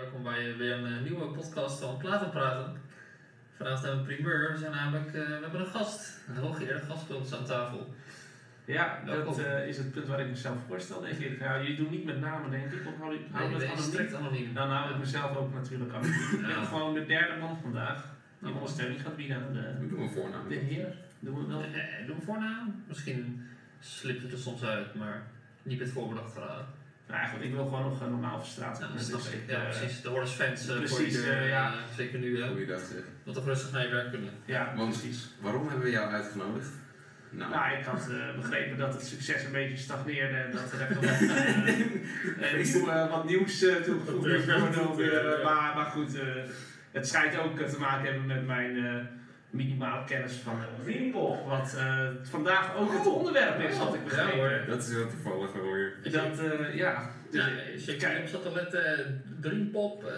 Welkom bij weer een eh, nieuwe podcast van Platen Praten. Vandaag hebben we een primeur. We, zijn namelijk, eh, we hebben een gast, een hooggeëerde gast bij ons aan tafel. Ja, Welkom. dat eh, is het punt waar ik mezelf voorstel, denk ik. Ja, jullie doen niet met namen, denk ik. Of hou je Nee, nee, anoniem? strikt anoniem. Dan hou ik mezelf ook natuurlijk aan. Ik ben gewoon de derde man vandaag die Oh. ondersteuning gaat bieden aan de, We doen een voornaam. de heer. Doen we wel. Eh, doe een voornaam. Misschien slipt het er soms uit, maar niet met voorbedacht geraden. Nou, eigenlijk, ik wil gewoon nog eh, normaal over straat. Ja, dat Dus, snap ik. eh, Ja, precies. De Horus fans eh, voor precies, ieder, eh, ja. eh, zeker nu, hè. Hoe je dat. Dat toch rustig naar je werk kunnen. Ja, Want- precies. Waarom hebben we jou uitgenodigd? Nou, Nou, ik had eh, begrepen dat het succes een beetje stagneerde en dat er even wat, eh, eh, nieuw, eh, wat nieuws eh, toegevoegd eh, Eh, ja. maar, maar goed, eh, het schijnt ook eh, te maken hebben met mijn eh, minimale kennis van Wimpel. Wat eh, vandaag ook het onderwerp is, had ik Ja begrepen. hoor. dat is wel toevallig alweer. Dat, eh, ja. Dus, Ja, als je kijkt op zat te letten, Dreampop, eh,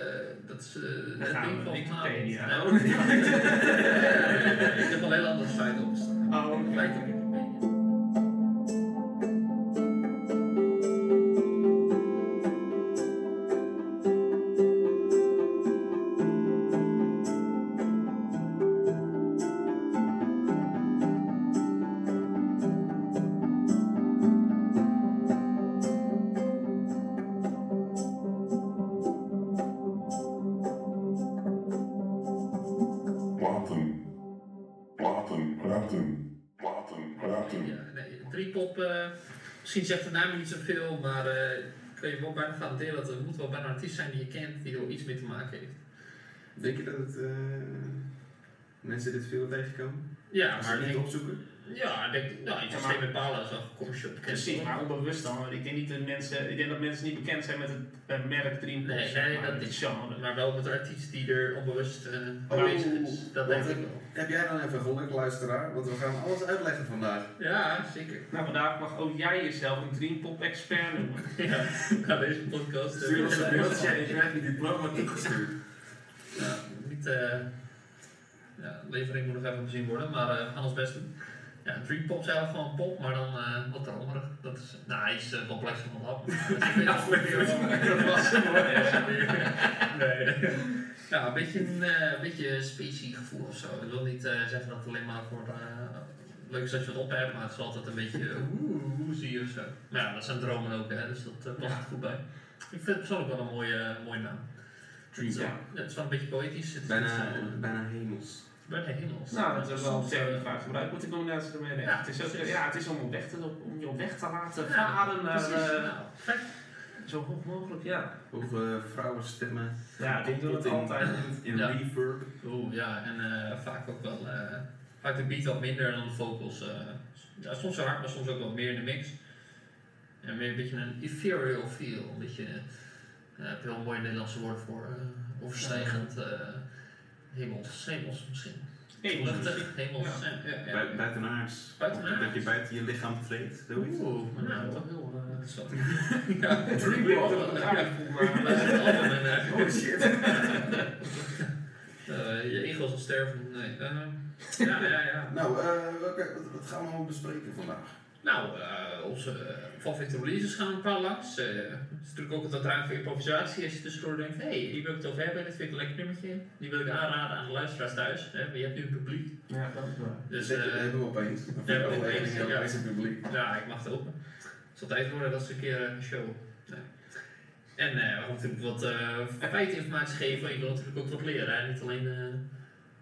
dat is eh, het ding van Wikipedia. Ik heb een heel andere site opgestaan. Oh. Misschien zegt de naam niet zoveel, maar eh, ik kan je wel bijna garanderen dat er moet wel bijna een artiest zijn die je kent die er iets mee te maken heeft. Denk je dat het, eh, mensen dit veel tegenkomen? Ja, Als maar ze het denk, opzoeken? Ja, ik denk, nou, iets als maar- Tame Impala is wel commercieel bekend. Precies, maar onbewust dan. Want ik denk, niet dat mensen, ik denk dat mensen niet bekend zijn met het eh, merk Dreampop. Nee, nee, maar, dat het niet. genre. Maar wel met de artiest die er onbewust eh Oh, aanwezig is. Dat denk wat ik heb- wel. Heb jij dan even geluk, luisteraar? Want we gaan alles uitleggen vandaag. Ja, zeker. Nou, vandaag mag ook jij jezelf een Dreampop-expert noemen. Ja, na deze podcast. eh, Stuur ons een mailtje en je krijgt je diploma toegestuurd. Ja, niet, eh ja, de levering moet nog even bezien worden, maar eh, we gaan ons best doen. Ja, Dream Pop is eigenlijk gewoon pop, maar dan eh, wat dromerig. Dat is, nou, hij is uh, complexer dan dat. dat is een beetje aflevering. Dat was hem hoor. Nee. Ja, een beetje een eh, beetje specie gevoel of zo. Ik wil niet eh, zeggen dat het alleen maar voor eh, leuk is dat je wat op hebt, maar het is altijd een beetje oeh, hoe zie je of zo. Maar ja, dat zijn dromen ook, hè, dus dat past Ja. er goed bij. Ik vind het persoonlijk wel een mooie, mooie naam. Dream Het is, Ja. het is wel een beetje poëtisch. Het is Bijna, iets, Nou, dat is wel Soms, term die eh, vaak gebruikt wordt in combinatie ermee. Ja, het, is ook, ja, het is om, op weg te, om je op weg te laten ja, varen naar fijn. zo hoog mogelijk. Ja, Hoge vrouwenstemmen. ja ik doe het in- altijd. In Ja. reverb. Oeh, ja, en eh, vaak ook wel. eh, vaak de beat wat minder dan de vocals. eh. ja, soms zo hard, maar soms ook wel meer in de mix. Ja, meer een beetje een ethereal feel. Een beetje. eh heb je wel een mooi Nederlandse woord voor. eh overstijgend. eh hemels. Hemels misschien. Luchtig, hemels. Ja. Ja. Ja, ja, Bui- Buitenaards. Buitenaards. Dat je buiten je lichaam treedt. Zoiets. Oeh, maar nou, Ja, toch heel. eh, Dat is wel. Ja, is eh, Oh shit. Eh, je ego zal sterven. Nee. eh, ja, ja, ja. Nou, eh, wat, wat gaan we allemaal bespreken vandaag? Nou, eh, onze uh, favoriete releases gaan een paar langs. Eh, Het is natuurlijk ook altijd ruimte voor improvisatie. Als je tussendoor denkt, hé, hey, hier wil ik het over hebben. Dit vind ik een lekker nummertje. Die wil ik aanraden aan de luisteraars thuis. Hè, maar je hebt nu een publiek. Ja, dat is waar. Dus eh, hebben we opeens. Een hebben we opeens, ja. opeens een publiek. ja, ik mag het open. Het zal tijd worden dat ze een keer eh, een show. Nee. En eh, we gaan natuurlijk wat eh feitinformatie geven. Je wil natuurlijk ook wat leren. Hè. Niet alleen eh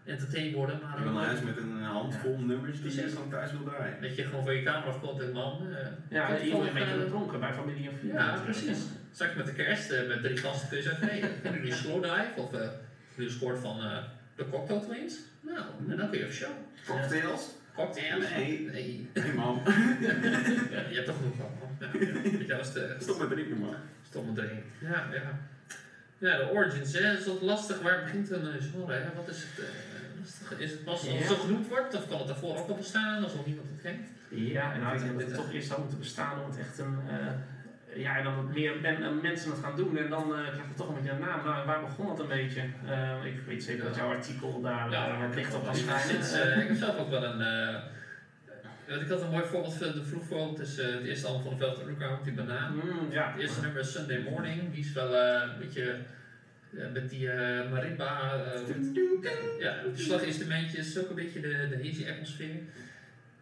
entertain worden, maar naar huis met een handvol nummers die je gewoon thuis wil draaien. dat je gewoon van je kamer afkomt en man. eh, Ja, word je een beetje dronken bij familie en vrienden. Ja, precies. Straks met de kerst eh, met drie gasten kun je zeggen, hey, hebben jullie slow dive? Of eh jullie gescoord van eh, de Cocktail Twins? Nou, en dan kun je even show. Cocktails? Cocktails? Nee. Nee. Man, Ja, je hebt toch genoeg van. man. Ja, ja. Met is de stop met drinken man. stomme drinken. Ja, ja. Ja, de origins, hè, is wat lastig. Waar begint een eh, genre? Hè? Wat is het? Is het pas als het zo genoemd wordt? Of kan het daarvoor ook al bestaan als nog niemand het kent? Ja, en nou, ik denk dat het toch eerst zou moeten bestaan om het echt een. eh, ja, en dan wat meer men, mensen het gaan doen en dan eh krijgt het toch een beetje een naam. Nou, waar begon het een beetje? Eh, ik weet zeker dat jouw artikel daar Ja, ligt op sinds, eh, ik heb zelf ook wel een. ik had een mooi voorbeeld van de vroeg voorbeeld. is het eerste album van de Velvet Underground, die banaan. Mm, ja, Het eerste nummer is Sunday Morning. Die is wel een beetje met die eh, marimba, eh, ja, die slaginstrumentjes, ook een beetje de, de hazy atmosfeer.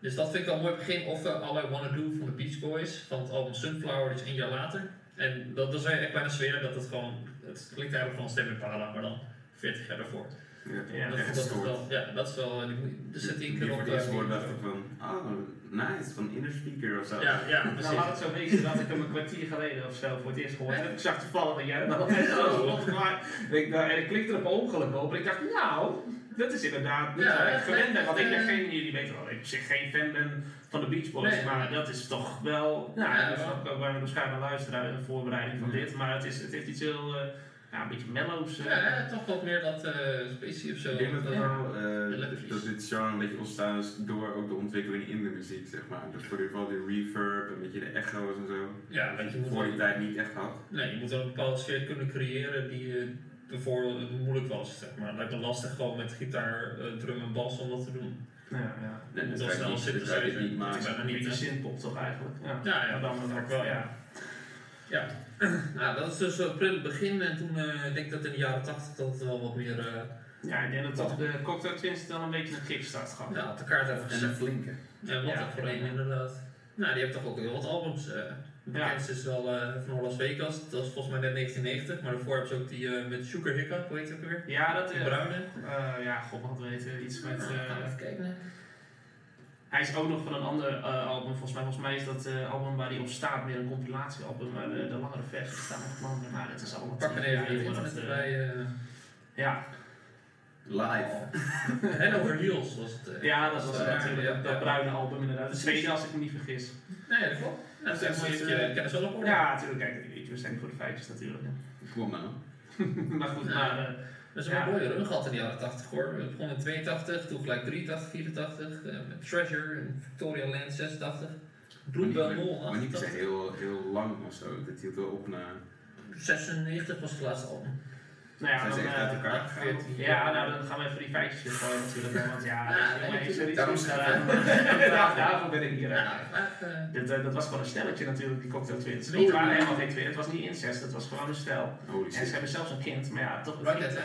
Dus dat vind ik al een mooi begin. Of eh, All I Wanna Do van de Beach Boys, van het album Sunflower, dus een jaar later. En dat, dat zou je echt bijna zweren dat het gewoon, het klinkt eigenlijk gewoon Stem Impala, maar dan 40 jaar daarvoor. Ja, Ja, dat, dat is wel, ja, dat is wel, die, moet- dus die eh, woord dacht ik van, oh, nice, van Inner Speaker of zo. Ja, ja, Nou, precies. laat het zo wezen dat ik hem een kwartier geleden of zo voor het eerst gehoord heb. Ik zag toevallig dat jij maar ik, nou, En ik klikte er op ongeluk op en ik dacht, nou, dat is inderdaad niet Ja, waar ik echt, gewend ben. Want ik ben eh, geen, jullie weten wel, dat ik op zich geen fan ben van de Beach Boys, Nee. maar dat is toch wel, nou, Ja, dat is wel. ook ook waar we waarschijnlijk naar luisteren in de voorbereiding van Ja. dit. Maar het, is, het heeft iets heel, eh, ja, een beetje mellows. eh. Ja, hè, toch wat meer dat uh, specie of zo. Ik denk dat, Dat, het eh, wel, eh, dat dit genre een beetje ontstaan is door ook de ontwikkeling in de muziek, zeg maar. Dus voor ieder geval die reverb, een beetje de echo's en zo. ja, want je moet voor die wel- tijd niet echt had. Nee, je moet wel een bepaalde sfeer kunnen creëren die eh, ervoor moeilijk was. Zeg maar. Het lijkt me lastig gewoon met gitaar, eh, drum en bas om dat te doen. Ja, ja. Nee, dat wel dat kan je synthesizer. Dat is maken. bijna Een niet, synthpop toch eigenlijk. Ja, Ja, dan dat ook wel, ja. Ja, nou, dat is dus een pril begin en toen eh, ik denk dat in de jaren 80 dat het wel wat meer eh Ja, ik denk dat toch de Cocktail Twins dan een beetje een kickstart gaf. ja, op de kaart hebben En een flinke. En wat Ja, er voorheen ja. inderdaad. Nou, die heeft toch ook heel wat albums. eh de Ja. bekendste is wel eh, van Las Vegas, dat is volgens mij net 1990, maar daarvoor hebben ze ook die met Sugar Hiccup, hoe heet het ook weer? Ja, dat is. bruine. ja, god mag het weten. Iets met. Gaan we even kijken. Hij is ook nog van een ander eh, album. Volgens mij, volgens mij is dat eh, album waar hij op staat meer een compilatiealbum. Maar de, de langere versie staat nog gewoon. Maar het is allemaal. Pak er even het eh, erbij. eh Ja, Live. Head Over Heels was het. eh. ja, dat was natuurlijk ja, dat, bruine album inderdaad. De tweede, als ik me niet vergis. Nee, dat klopt. Dat is kennis wel op. Ja, natuurlijk. Kijk, we zijn voor de feitjes natuurlijk. Kom nou. maar goed, Ja. maar. Is een mooie run gehad in de jaren 80 hoor. We begonnen in 82, toen gelijk 83, 84, eh, met Treasure en Victoria Land 86. Bluebell Mall Maar niet per se 88. heel, heel lang of zo. Dat hield wel op na. 96 was het laatste album. Nou ja, Zijn ze dan, echt uit eh, elkaar gegaan? 14. Ja, nou dan gaan we even die feitjes weer gooien natuurlijk. Want ja, er. Ja, daarvoor ben ik hier. maar, eh, Dit, eh, dat was gewoon een stelletje natuurlijk, die cocktail twins. Het waren helemaal geen twins, het was niet incest, het was gewoon een stel. Holy En ze shit. hebben zelfs een kind, maar ja, toch Right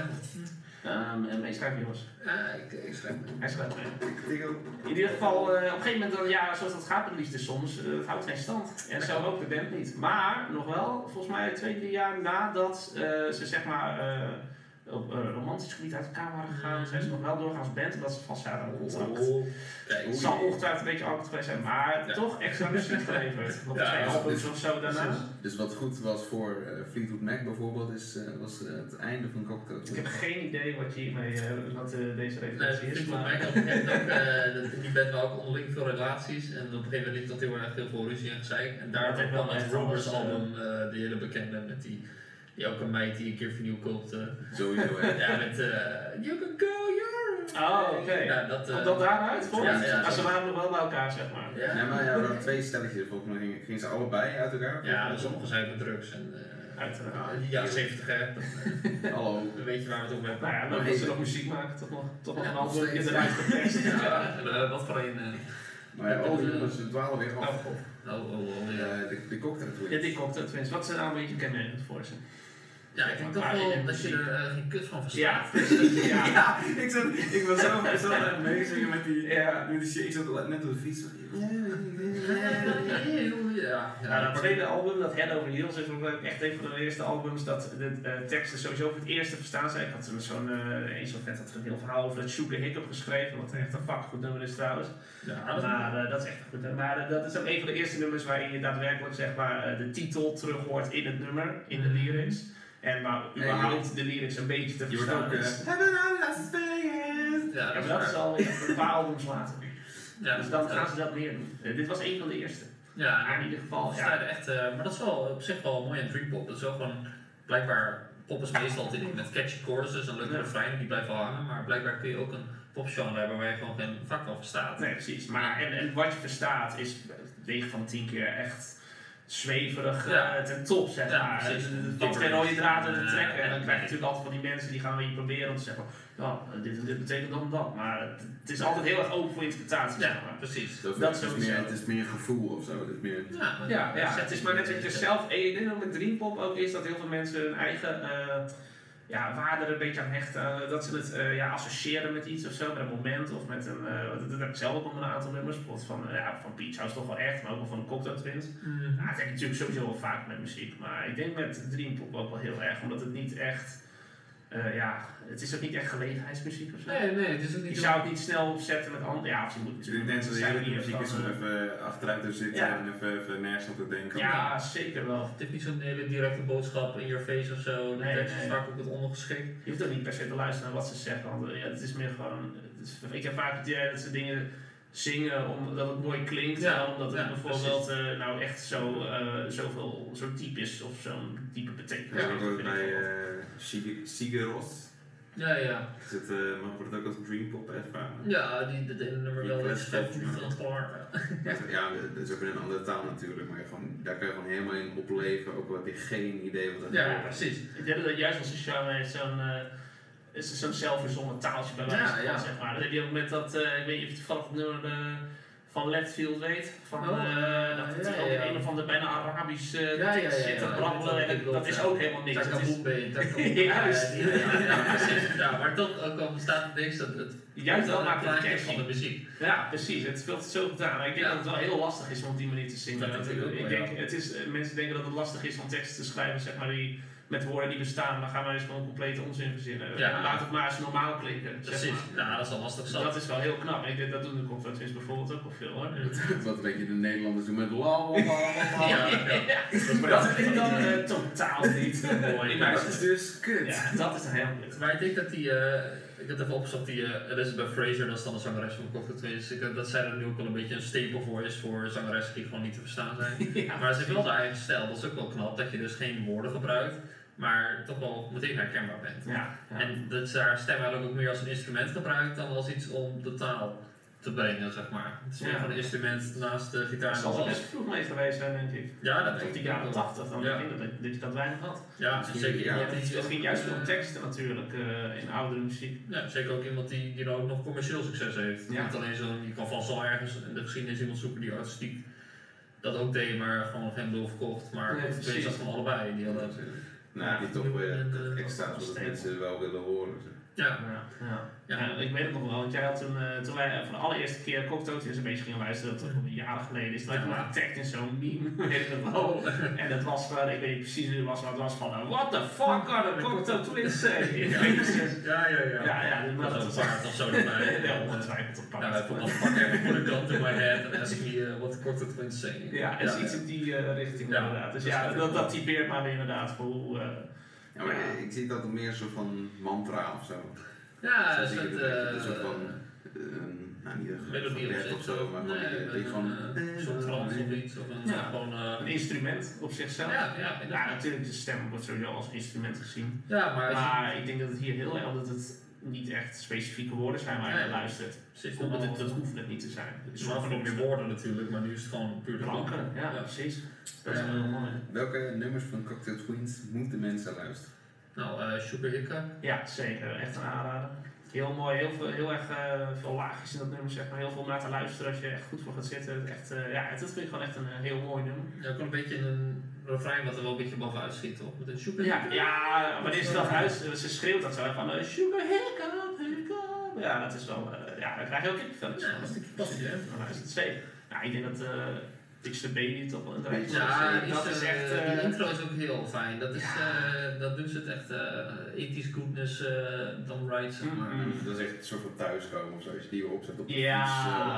Um, en meeschrijven jongens. Ja, ik, ik schrijf me. Hij schrijft mee. In ieder geval, eh, op een gegeven moment, dan, ja, zoals dat gaat met liefde soms, eh, het houdt geen stand. En zo ook de band niet. Maar nog wel, volgens mij twee, drie jaar nadat eh, ze zeg maar eh, op eh, romantisch gebied uit elkaar waren gegaan, zijn ze nog wel doorgaan als band, omdat ze vast contract. Oh, kijk. Het zal ongetwijfeld een beetje awkward geweest zijn, maar Ja. toch extra muziek geleverd. Ja, twee dus- albums of zo daarna. Dus wat goed was voor eh, Fleetwood Mac bijvoorbeeld, is, eh, was eh, het einde van Cocktail Ik heb geen idee wat, je hiermee, wat deze Nee, referentie is. Fleetwood maar- Mac moment ook, dat- die band had ook onderling veel relaties en op een gegeven moment liep dat heel erg heel veel ruzie en gezeik. En daar Dat wel kwam het eh, album, die hele bekende met die, die ook een meid die een keer vernieuw koopt. eh. Sowieso, hè. ja, met eh, You can go your Oh, oké. Ja, dat, eh, Komt dat daaruit voor? Ja, ja. Maar ze waren nog wel bij elkaar, zeg maar. Ja, Ja, maar ja, we hadden twee stelletjes. Volgens mij gingen, ze allebei uit elkaar. ja sommigen zijn met drugs en eh Uiteraard. ja, jaren 70 hè, Hallo. dan weet je waar we het over hebben. Nou ja, dan moeten ze nog muziek maken, toch nog, toch nog Ja, een album steeds. eruit geperst. Ja, wat voor een. eh, Maar ja, oh jongens, we dwalen weer oh, af. oh, oh, oh, ja. Eh, de, de cocktail Ja, die cocktail twins. Wat zijn nou een beetje kenmerkend voor ze? Ja, ik denk toch wel dat je er eh, geen kut van Ja, verstaat. Ja. Ja, ik, zat, ik was zo, zo aan het met die, Ja. met die shit. Ik zat net op de fiets. Ja, Nou, dat tweede album, dat Head Over Heels, is ook echt een van de eerste albums dat de teksten sowieso voor het eerst te verstaan zijn. Ik had zo'n, eh een zo'n vet had een heel verhaal over dat Sugar Hiccup geschreven, wat echt een fucking goed nummer is trouwens. ja, dat Maar eh, dat is echt een goed nummer. Maar eh, dat is ook een van de eerste nummers waarin je daadwerkelijk zeg maar, de titel terug hoort in het nummer, in de lyrics. En waar Ja, überhaupt de lyrics een beetje te Je wordt verstaan ook... eh, is. Have a Las Vegas. Ja, dat maar dat is al een paar albums later. Ja, Dus dan gaan ze dat meer doen. Eh, dit was een van de eerste. Ja, Maar in ieder geval, Ja, echt, eh, maar dat is wel op zich wel mooi aan dreampop. Dat is wel gewoon, blijkbaar, pop is meestal met catchy choruses en leuke Ja. refreinen die blijven hangen. Maar blijkbaar kun je ook een popgenre hebben waar je gewoon geen vak van verstaat. Nee, precies. Maar en, en wat je verstaat is 9 van de 10 keer echt zweverig eh, Ja. ten top, zeg Ja, maar. precies. Er geen rode draad te Eh, trekken. En dan eh, krijg je natuurlijk altijd van die mensen die gaan weer proberen om te zeggen, ja, dit en dit betekent dan dat. Maar het, het is altijd heel erg open voor interpretatie, zeg Ja, maar. precies. Dat, Dat is sowieso. meer, het is meer gevoel of zo. Het is meer... Ja, ja, het is maar net dat je zelf, en ik denk dat met Dreampop ook is dat heel veel mensen hun eigen, eh, ja, waarde er een beetje aan hechten. eh, dat ze het eh, ja, associëren met iets of zo, met een moment of met een. eh, dat, heb ik zelf ook met een aantal nummers. Bijvoorbeeld van, eh, ja, van Peach House toch wel echt, maar ook wel van de Cocktail Twins. Mhm. Ja, dat heb je natuurlijk sowieso wel vaak met muziek. Maar ik denk met Dream Pop ook wel heel erg, omdat het niet echt. Eh, ja, het is ook niet echt gelegenheidsmuziek of zo. Nee, nee, het is ook Je niet zou het niet snel opzetten met andere. Ja, of je moet Ik natuurlijk. denk dat de hele muziek is om eh, even achteruit te zitten Ja. en even, even nergens aan te denken. Ja, zeker wel. Het heeft niet zo'n hele directe boodschap in your face of zo. De Nee, tekst is vaak ook wat ondergeschikt. Je hoeft ook niet per se te luisteren naar wat ze zeggen, want eh, ja, het is meer gewoon. Het is, ik heb vaak het idee dat ze dingen zingen omdat het mooi klinkt, Ja, omdat het ja, bijvoorbeeld eh, nou echt zo, eh, zoveel, zo diep is of zo'n diepe betekenis. Ja, bij veel wat. eh Sigaros. Ja, ja. Is het, eh, maar wordt het ook als Dream Pop ervaren? Ja, die, dat ene nummer wel maar- van klaar. Ja, dat is ook in een andere taal natuurlijk, maar gewoon, daar kan je gewoon helemaal in opleven, ook al heb je geen idee wat dat Ja, is. precies. Ik denk dat juist als een heeft zo'n. eh, is zo'n zelfverzonnen taaltje bij wijze van, ja. zeg maar. Dat heb je ook met dat, eh, ik weet niet of je toevallig het nummer eh, van Leftfield weet. Van, Oh, eh, dat het ook een of andere bijna Arabisch Ja, ja, ja, zit te brabbelen. En dat, dat is ook helemaal niks. Het is. Juist. Ja, precies. Ja, maar toch ook al bestaat niks dat het juist wel dat maakt het van de muziek. Ja, precies. Het speelt zo goed aan. Maar ik denk dat het wel heel lastig is om op die manier te zingen. Dat ik denk, het is, mensen denken dat het lastig is om teksten te schrijven, zeg maar, die met woorden die bestaan. Dan gaan wij eens gewoon complete onzin verzinnen. Ja. Laat het maar eens normaal klinken. zeg Precies. maar. Ja, dat is al lastig Dus zat. dat is wel heel knap. Ik denk dat doen de Cocktailtwins bijvoorbeeld ook wel veel hoor. Wat weet je, de Nederlanders doen met la la la la. Ja, ja. Maar dat vind ik dan eh, totaal niet mooi. Maar dat is dus kut. ja, dat is een heel kut. Maar ik denk dat die, eh, ik heb even opgezocht, die eh, Elizabeth Fraser, dat is dan de zangeres van Cocktail Twins. Ik, denk dat zij er nu ook wel een beetje een staple voor is voor zangeressen die gewoon niet te verstaan zijn. Ja, Maar ze heeft wel haar eigen stijl, dat is ook wel knap, dat je dus geen woorden gebruikt, maar toch wel meteen herkenbaar bent. Ja, ja. En dat ze haar stem eigenlijk ook meer als een instrument gebruikt dan als iets om de taal te brengen, zeg maar. Het is meer Ja. een instrument naast de gitaar Daar en zal de bas. best vroeg mee geweest zijn, denk ik. Ja, dat Tot denk die ik jaren ook wel. 80, dan Ja. denk ik dat, dat je dat weinig had. Ja, Misschien, zeker ja, die... ging juist veel om teksten natuurlijk eh, in oudere muziek. Ja, zeker ook iemand die, die dan ook nog commercieel succes heeft. Ja. Niet alleen zo'n, je kan vast wel ergens in de geschiedenis iemand zoeken die artistiek dat ook deed, maar gewoon nog geen lul verkocht. Maar Nee, precies. zat van allebei. Die hadden, Nou, die toch weer extra's wat mensen wel willen horen. zeg. Ja, Ja, ja. Ja. Ja, ik weet het nog wel, want jij had toen, eh, toen wij voor de allereerste keer Cocktail eens een beetje gingen luisteren, dat was jaren geleden, is dat Ja. je maar getagd in zo'n meme, weet je wel. En dat was gewoon, ik weet niet precies hoe het was, maar het was van, eh, what the fuck are the Cocktail Twins saying? ja, ja, ja. ja. Ja, ja, dus maar Dat dat was een paard of zo erbij. Ja, ongetwijfeld een Ja, paard. Put my fuck every put a gun to my head and ask me uh, what the Cocktail Twins saying. Ja, is iets in die eh, richting Ja, inderdaad. Dus dat ja, dat, dat typeert maar weer inderdaad voor hoe... Ja, maar ik zie dat meer zo van mantra of zo. Ja, Zo een zie soort, het een beetje, een soort van, eh, nou niet een melodie of zo. maar Nee, gewoon... een eh, soort trance of iets. Of een, Ja. gewoon, eh, een instrument op zichzelf. ja, ja, Ja, natuurlijk, de stem wordt sowieso als instrument gezien. ja, maar je- Maar ik denk dat het hier heel erg, dat het niet echt specifieke woorden zijn waar je Nee. naar luistert. Precies, Dat, normaal- dat, dat hoeft het niet te zijn. Het is nog meer woorden natuurlijk, maar nu is het gewoon puur de klanken. Ja, Ja. precies. Dat is Ja. wel heel mooi. Welke nummers van Cocktail Twins moeten mensen luisteren? Nou, eh Sugar. Ja, zeker. Echt een aanrader. Heel mooi, heel, veel, heel erg eh, veel laagjes in dat nummer, zeg maar. Heel veel om naar te luisteren als je echt goed voor gaat zitten. Echt, eh, ja, dat vind ik gewoon echt een eh, heel mooi nummer. Ja, ook een beetje een refrein wat er wel een beetje bovenuit schiet, toch? Met een Sugar Ja, ja wanneer ze dat uit, ze schreeuwt dat zo van eh, sugar hiccup, hiccup. Ja, dat is wel, ja, dan krijg je ook kippenvelletjes Ja, dat is een is het zeker. Ja, ik denk dat X de Baby toch wel in de rijtje Ja, dat is, eh, echt... die eh, intro is ook heel fijn. Dat, is, Ja. eh, dat doen ze het echt uh, ethisch goodness eh, dan right, zeg maar. Mhm. Dat is echt een soort van thuiskomen of zo, als je die opzet op de Ja,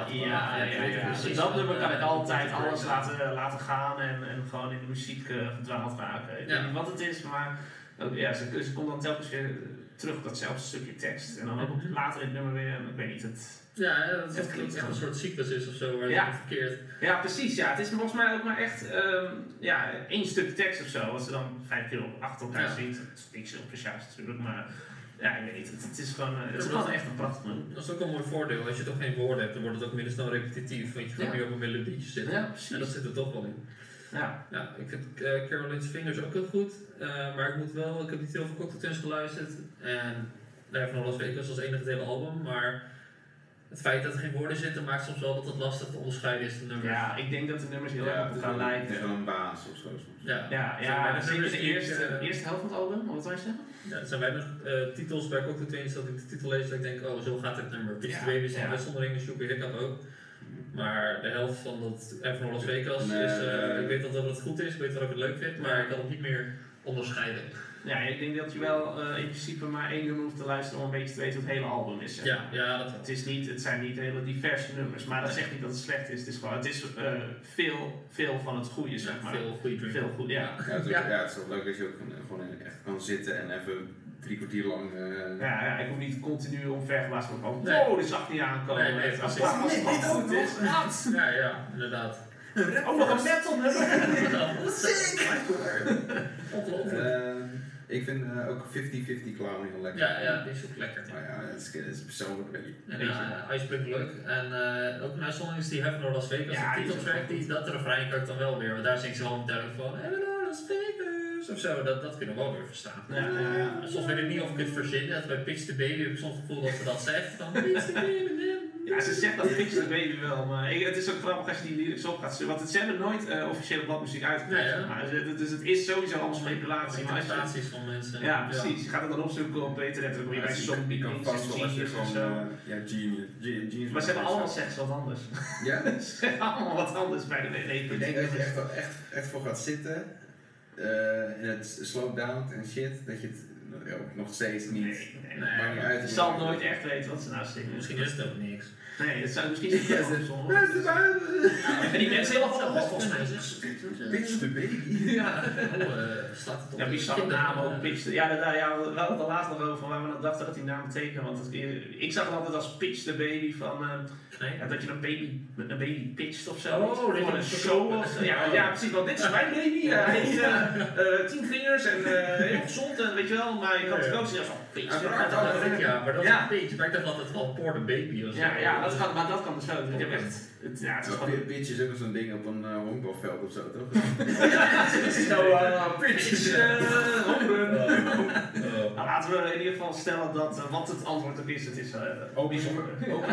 fiets, ja. Dat nummer kan ik altijd alles laten, laten gaan en, en gewoon in de muziek eh, verdwaald raken. Ik Ja. weet niet wat het is, maar ja, ze, ze komt dan telkens weer terug op datzelfde stukje tekst. En dan ook Mhm. later in het nummer weer, en ik weet niet, het... Ja, dat Het klinkt echt een soort cyclus is of zo, waar Ja. het verkeerd. Ja, precies. Ja. Het is volgens mij ook maar echt ehm, ja, één stuk tekst of zo. Als ze dan vijf keer op achter elkaar Ja. zingt. Het is niks heel speciaals natuurlijk, maar ja, ik weet niet. Het, het is gewoon, eh, het is gewoon echt een prachtig nummer. Dat is ook een mooi voordeel. Als je toch geen woorden hebt, dan wordt het ook minder snel repetitief, want je gaat Ja. meer op een melodietje zitten. Ja, En dat zit er toch wel in. Ja. Ja, ik heb eh, Caroline's Fingers ook heel goed, eh, maar ik moet wel, ik heb niet heel veel Cocktail Twins geluisterd en daar van Las Vegas als enige het hele album, maar het feit dat er geen woorden zitten maakt soms wel dat het lastig te onderscheiden is de nummers. Ja, ik denk dat de nummers heel erg op elkaar wel- lijken. Het is wel een baas of zo soms. Ja. Ja, ja maar, de ik, eerste, eh, eerste helft van het album, wat wil je zeggen? Ja, er zijn weinig eh, titels ik ook de eens dat ik de titel lees dat ik denk, oh zo gaat het nummer. Pitch Ja, Baby is ja. een uitzondering, Super Hiccup ook. Maar de helft van dat Evan Las Vegas Nee. is, eh, ik weet dat dat het goed is, ik weet dat ik het leuk vind, maar ik kan het niet meer onderscheiden. Ja, ik denk dat je wel eh, in principe maar één nummer hoeft te luisteren om een beetje te weten hoe het hele album is. zeg Ja, maar. ja, dat Het, is niet, het zijn niet hele diverse nummers, maar dat zegt niet dat het slecht is. Het is gewoon, het is eh, veel, veel van het goede, zeg maar. Veel goede. Veel goed, ja. Ja, het is, ook- Ja. ja, het is wel leuk als je ook gewoon- gewoon echt kan zitten en even drie kwartier lang. eh, Ja, ja, ik hoef niet continu omvergewaasd te komen. Nee. Wow, dit zag niet aankomen. Nee, nee, als als dit goed ook is. nog. Ja, ja, inderdaad. Oh, nog een metal nummer. Ongelooflijk. eh, ik vind eh, ook 50-50 Clown heel lekker. Ja, ja, die is ook lekker. Maar ja, het is, het is persoonlijk een beetje. En uh, Iceberg leuk. En uh, ook een uitzondering is die Heaven or Las Vegas, Ja, de die is titeltrack, die, dat refrein kan ik dan wel weer. Want daar zingt ze wel duidelijk van Heaven or Las Vegas of zo. Dat, dat kunnen we wel weer verstaan. Ja, ja, ja. Soms weet ik niet of ik het verzin. Dat bij Pitch the Baby heb ik soms het gevoel dat ze dat zegt. Van the Baby. Ja, ze zegt dat Fix the Baby wel, maar ik, het is ook grappig als je die lyrics op gaat Want het, ze hebben nooit uh, officiële bladmuziek uitgegeven. Nee, ja. maar, dus, dus het is sowieso allemaal speculatie. Interpretaties van mensen. ja, precies. Je gaat het dan opzoeken op internet, dan kom je bij zombie kan vast wel zo. eh, ja, genius. Ge- genius Maar ze hebben allemaal seks wat anders. Ja? ze hebben allemaal wat anders bij de nee, Ik denk dat je echt, wel echt, echt voor gaat zitten. Eh en het slowt down en shit. Dat je het nog steeds niet. Nee, niet uit. Je zal nooit echt weten wat ze nou zingen. Misschien is het ook niks. Nee, het zou misschien niet zo. Beste buiten. En die mensen heel Dat veel volgens mij. Bitch the baby. Ja. Oh, eh, staat het op Ja, de bizar kinderen, naam ook, Pitch. Ja, daar, ja, we hadden het laatst nog over, waar we nog dachten dat die naam betekende. Want het, ik zag het altijd als Pitch the Baby van, eh, Nee. ja, dat je een baby, een baby pitcht of zo. Oh, dat een show ja, ja, precies. Want dit is mijn baby. hij heeft eh, eh, tien vingers en eh, heel gezond en weet je wel. Maar je kan het ook zien als pitch. Uiteraard, Dat ja, maar dat is Ja. een beetje. Maar ik dacht altijd wel Poor the Baby of zo. Ja, ja, dat kan, maar dat kan dus wel. Ik heb echt, het, ja, het is gewoon... Is ook zo'n ding op een eh, honkbalveld of zo, toch? Zo, eh, pitch, eh, home run. Oh. Nou, laten we in ieder geval stellen dat uh, wat het antwoord ook is, het is uh, Ook bijzonder. Ook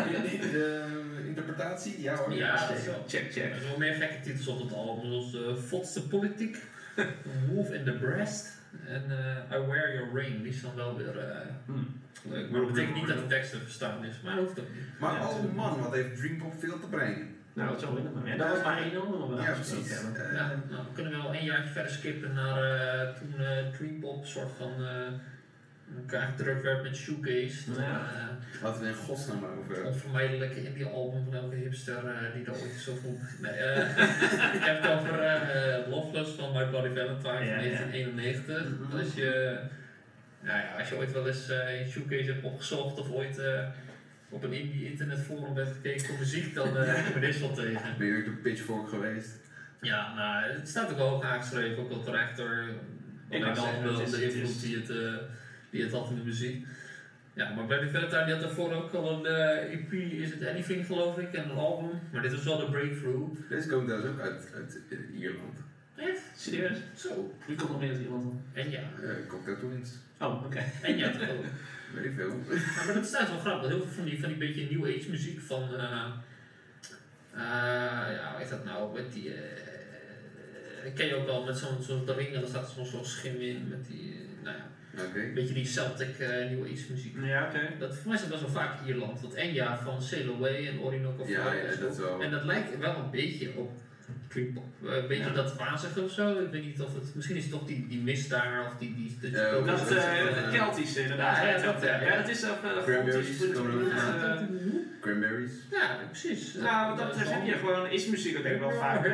de interpretatie? Ja hoor. Ja, zo. Check, Er check. zijn wel meer gekke titels op het album, zoals uh, Fotste Politiek, Wolf in the Breast en uh, I Wear Your Ring. Die is dan wel weer uh, Hmm. leuk. Maar dat betekent niet dat de tekst te verstaan is, maar dat hoeft ook niet. Maar Ja, oh man, wat heeft Dreampop veel te brengen. Nou, zo in het Ja, dat was maar één nummer. Ja, precies. Eh, Ja, nou, we kunnen wel een jaartje verder skippen naar uh, toen uh, Dreampop soort van uh, elkaar gedrukt werd met shoegaze. Ja. Uh, Laten we in godsnaam maar over. onvermijdelijke indie album van elke hipster uh, die er ooit zo vroeg. Nee, uh, ik heb het over uh, Loveless van My Bloody Valentine Ja, van ja. 1991. Mhm. Als je, nou ja, als je ooit wel eens uh, in shoegaze hebt opgezocht of ooit uh, op een indie internetforum bent gekeken voor muziek, dan uh, kom je dit wel tegen. Ben je ook door Pitchfork geweest? Ja, nou, het staat ook wel hoog aangeschreven, ook wel terecht door Ik de invloed die het, uh, die het had in de muziek. Ja, maar Bloody Valentine die had daarvoor ook al een uh, EP, is het Anything geloof ik, en een album. Maar dit was wel de breakthrough. Deze komt trouwens ook uit, uit eh, Ierland. Echt? Serieus? Zo. Wie komt nog meer uit iemand dan? En ja. Uh, Cocktail Twins. Oh, oké. En ja, toch ook. Weet ik veel. Ja, maar dat staat wel grappig. Heel veel van die, van die beetje new age muziek van. Uh, uh, ja, hoe heet dat nou? Met die. Uh, ken je ook wel met zo'n zo de ringen, daar staat soms zo'n schim in. Met die. Een beetje die Celtic uh, new age muziek. Ja, oké. Dat, voor mij is dat best wel vaak Ierland. Want Enya van Sail Away en Orinoco Ja, Flow ja, dat is wel. En dat lijkt wel een beetje op Dreampop. Een beetje Ja. dat wazige of zo. Ik weet niet of het. Misschien is het toch die, die mist daar of die. die, die Ja, ook Dat, dat uh, is, uh, eh, Keltische inderdaad. Ja, Ja, ja, dat, ja. ja, dat is ook uh, Cranberries. Cranberries. Ja, precies. Nou, wat dat betreft heb je gewoon, is muziek ook denk ik wel vaak. eh,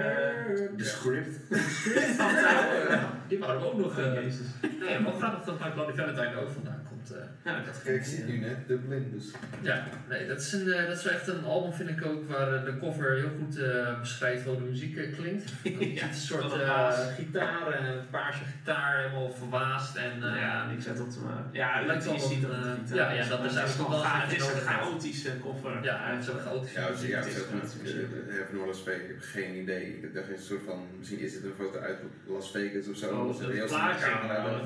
De script. Die waren we ook nog. eh, Jezus. nee, maar grappig dat My Bloody Valentine ook vandaan eh. Ja, dat Kijk, ik zit nu net Dublin, dus. ja, nee, dat is, een, eh, dat is wel echt een album, vind ik ook, waar eh, de cover heel goed eh, beschrijft hoe de muziek eh, klinkt. Een soort een eh, gitaar, eh, een paarse gitaar, helemaal verwaasd. En, eh, ja, niks uit op te maken. Ja, lijkt wel een, het eh, niet, ja, eh, ja, dat is maar eigenlijk het wel Het is een chaotische koffer. ja, hij heeft zo'n chaotische muziek. ja, het is het or Las Vegas, ik heb geen idee. Ik dacht een soort van, misschien is het een foto uit Las Vegas of zo. Oh, dat plaatje.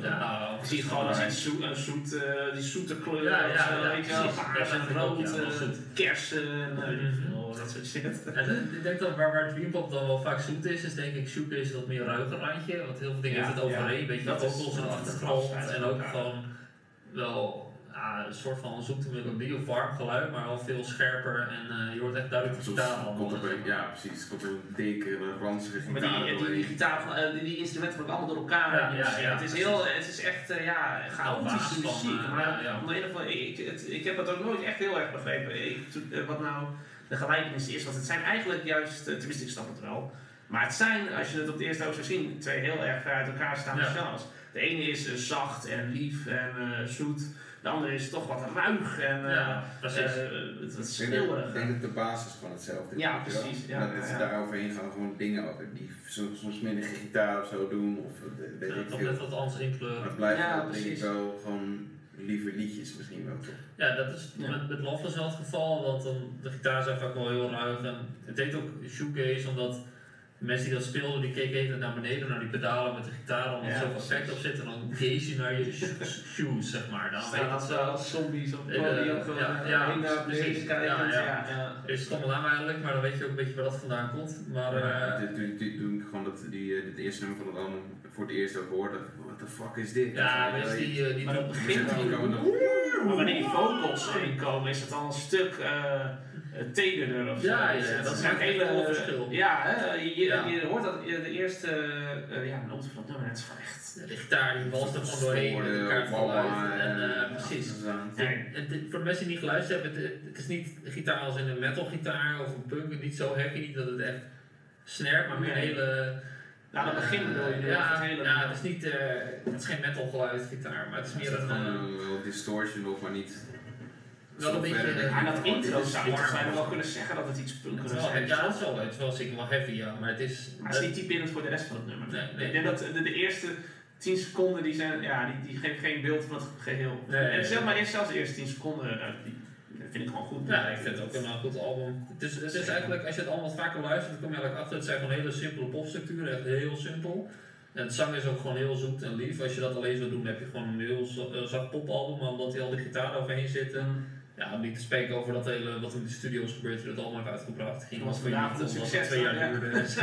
Ja, ziet gewoon als iets zoet, een zoet, eh, die zoete kleur, Ja, ja, zo, ja, paars Dat en rood, ja, eh, kersen, en eh, Mhm. dat soort shit. En eh, ik denk dat waar, waar Dreampop dan wel vaak zoet is, is denk ik shoegaze wat meer ruiger randje. Want heel veel dingen Ja, heeft het overheen, ja. een beetje Dat is- dat is achtergrond. En ook gewoon wel een soort van zoete melodie of warm geluid, maar wel veel scherper. En eh, je hoort echt duidelijk de gitaar allemaal. komt er, ja, precies. Komt er een dikke, ranzige Maar gitaar die, die, die, doorheen. gitaar, eh, die, die instrumenten worden allemaal door elkaar. Ja, ja, het is precies. heel, het is echt, eh, ja, chaotische van, muziek. maar ja, ik, het, ik heb het ook nooit echt heel erg begrepen. Ik, wat nou de gelijkenis is, want het zijn eigenlijk juist, tenminste ik snap het wel. Maar het zijn, als je het op het eerste oog zou zien, twee heel erg ver uit elkaar staande Ja. genres. De ene is zacht en lief en eh, zoet. De andere is toch wat ruig en eh Ja, precies. eh, het, het Ik denk, dat, schreeuwerig. ik denk dat de basis gewoon hetzelfde is. Ja, precies, ja, dat, ze ja. daar overheen gaan gewoon dingen ook, die soms, soms minder gitaar of zo doen. Of eh, weet Ja, ik toch net wat anders Maar inkleuren. het blijft Ja, wel, denk ik precies. wel gewoon lieve liedjes misschien wel toch. Ja, dat is Ja. met, met Love is wel het geval, want dan, de gitaar zijn vaak wel heel ruig. En het heet ook shoegaze, omdat de mensen die dat speelden, die keken even naar beneden, naar die pedalen met de gitaar, omdat Ja, er zoveel effect op zit. En dan gaze je naar je sh- shoes, zeg maar. Dan weet Staan dat als, wel. zombies op het Eh, podium gewoon ja, eh, ja, naar beneden kijken. Ja, Ja, ja. ja. Is stomme naam eigenlijk, maar dan weet je ook een beetje waar dat vandaan komt. Maar Ja, eh, dit- dit- dit- toen ik gewoon dat, die, eh, dit eerste nummer van het album voor het eerst ook hoorde, what the fuck is dit? ja, mensen die, eh, die Maar dat begint Maar wanneer die vocals erin komen, is het al een stuk eh eh, tederder of zo. Ja, ja, Dus het dat is een een verschil. Ja, hè, je, Ja. hoort dat eh, de eerste, eh ja, noot van het nummer, het is gewoon echt... de gitaar die walst er gewoon doorheen met elkaar geluid. En eh, precies. Ja. Het- het- voor de mensen die niet geluisterd hebben, het, het is niet gitaar als in een metal gitaar of een punk, niet zo heavy, niet dat het echt snert, maar meer een Nee. hele... Nou, dat begin bedoel je nu, ja, of het hele... ja, het is niet, eh, het is geen metal geluid gitaar, maar het is Er meer een... gewoon eh, een distortion op, maar niet... Wel een beetje, eh, Ja, dat intro zou je wel kunnen zeggen dat het iets het punkerigs is ja, dat is wel, het is wel zeker wel heavy, ja, maar het is... Maar het is niet typerend voor de rest van het nummer. Nee, nee. Ik denk dat de, de eerste 10 seconden die zijn, ja, die, die geven geen beeld van het geheel. Nee, en nee. maar eerst zelfs de eerste 10 seconden, nou, die, dat vind ik gewoon goed. Ja, ik vind het ook een eh, goed album. Het is, het is eigenlijk, als je het allemaal wat vaker luistert, dan kom je eigenlijk achter, het zijn gewoon hele simpele popstructuren, echt heel simpel. En het zang is ook gewoon heel zoet en lief. Als je dat alleen zou doen, heb je gewoon een heel za- eh, zacht popalbum, maar omdat die al die gitaar overheen zitten. Ja, om niet te spreken over dat hele, wat in de studio's gebeurt, dat allemaal heeft uitgebracht. Ging was vandaag een succes, het twee jaar ja. duurde en zo.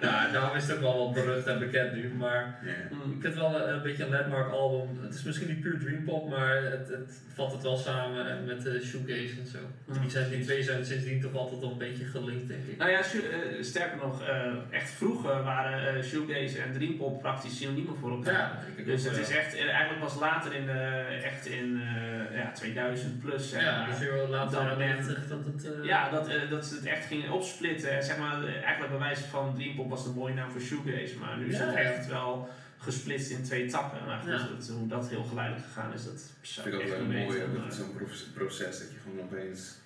ja, daarom is het ook wel wat berucht en bekend nu, maar... Ja. Mm. Ik vind het wel een, een beetje een landmark album. Het is misschien niet puur dreampop, maar het, het vat het wel samen met de shoegaze en zo. Mm. Die, zijn, die twee zijn sindsdien toch altijd wel een beetje gelinkt, denk ik. Nou ja, eh, sterker nog, eh, echt vroeger waren eh, shoegaze en dreampop praktisch synoniemen voor elkaar. Ja, Dus ook, het is echt, eigenlijk was later in, eh, echt in eh, ja, 2000 plus, zeg Ja, maar. dus Dan dan men- 90 dat het... eh, Ja, dat, eh, dat ze het echt gingen opsplitten. En zeg maar, eh, eigenlijk bij wijze van Dreampop was de mooie naam voor shoegaze. Maar nu is Ja, het ja. echt wel gesplitst in twee takken. Maar goed, Ja. dat- hoe dat heel geleidelijk gegaan is, dat zou vind ik ook echt wel mooi, dat zo'n proces- dat je gewoon opeens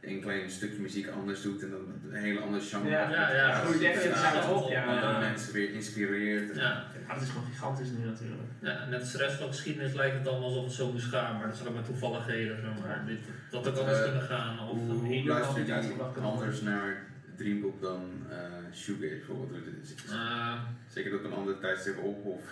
een klein stukje muziek anders doet en dan een hele andere genre. Ja, ja, ja. Ja, groeit echt in Ja, het op, ja. eh, mensen weer inspireert. Ja, Ja, dat is gewoon gigantisch nu natuurlijk. ja, net als de rest van de geschiedenis lijkt het allemaal alsof het zo moest gaan, maar dat is ook maar toevalligheden. Zeg maar. Dit, dat ook anders Eh, kunnen gaan. Of, Hoe, hoe luister wel je anders naar Dreampop dan eh Shoegaze bijvoorbeeld? Zit je eh, Zeker ook een andere tijdstip op? Of,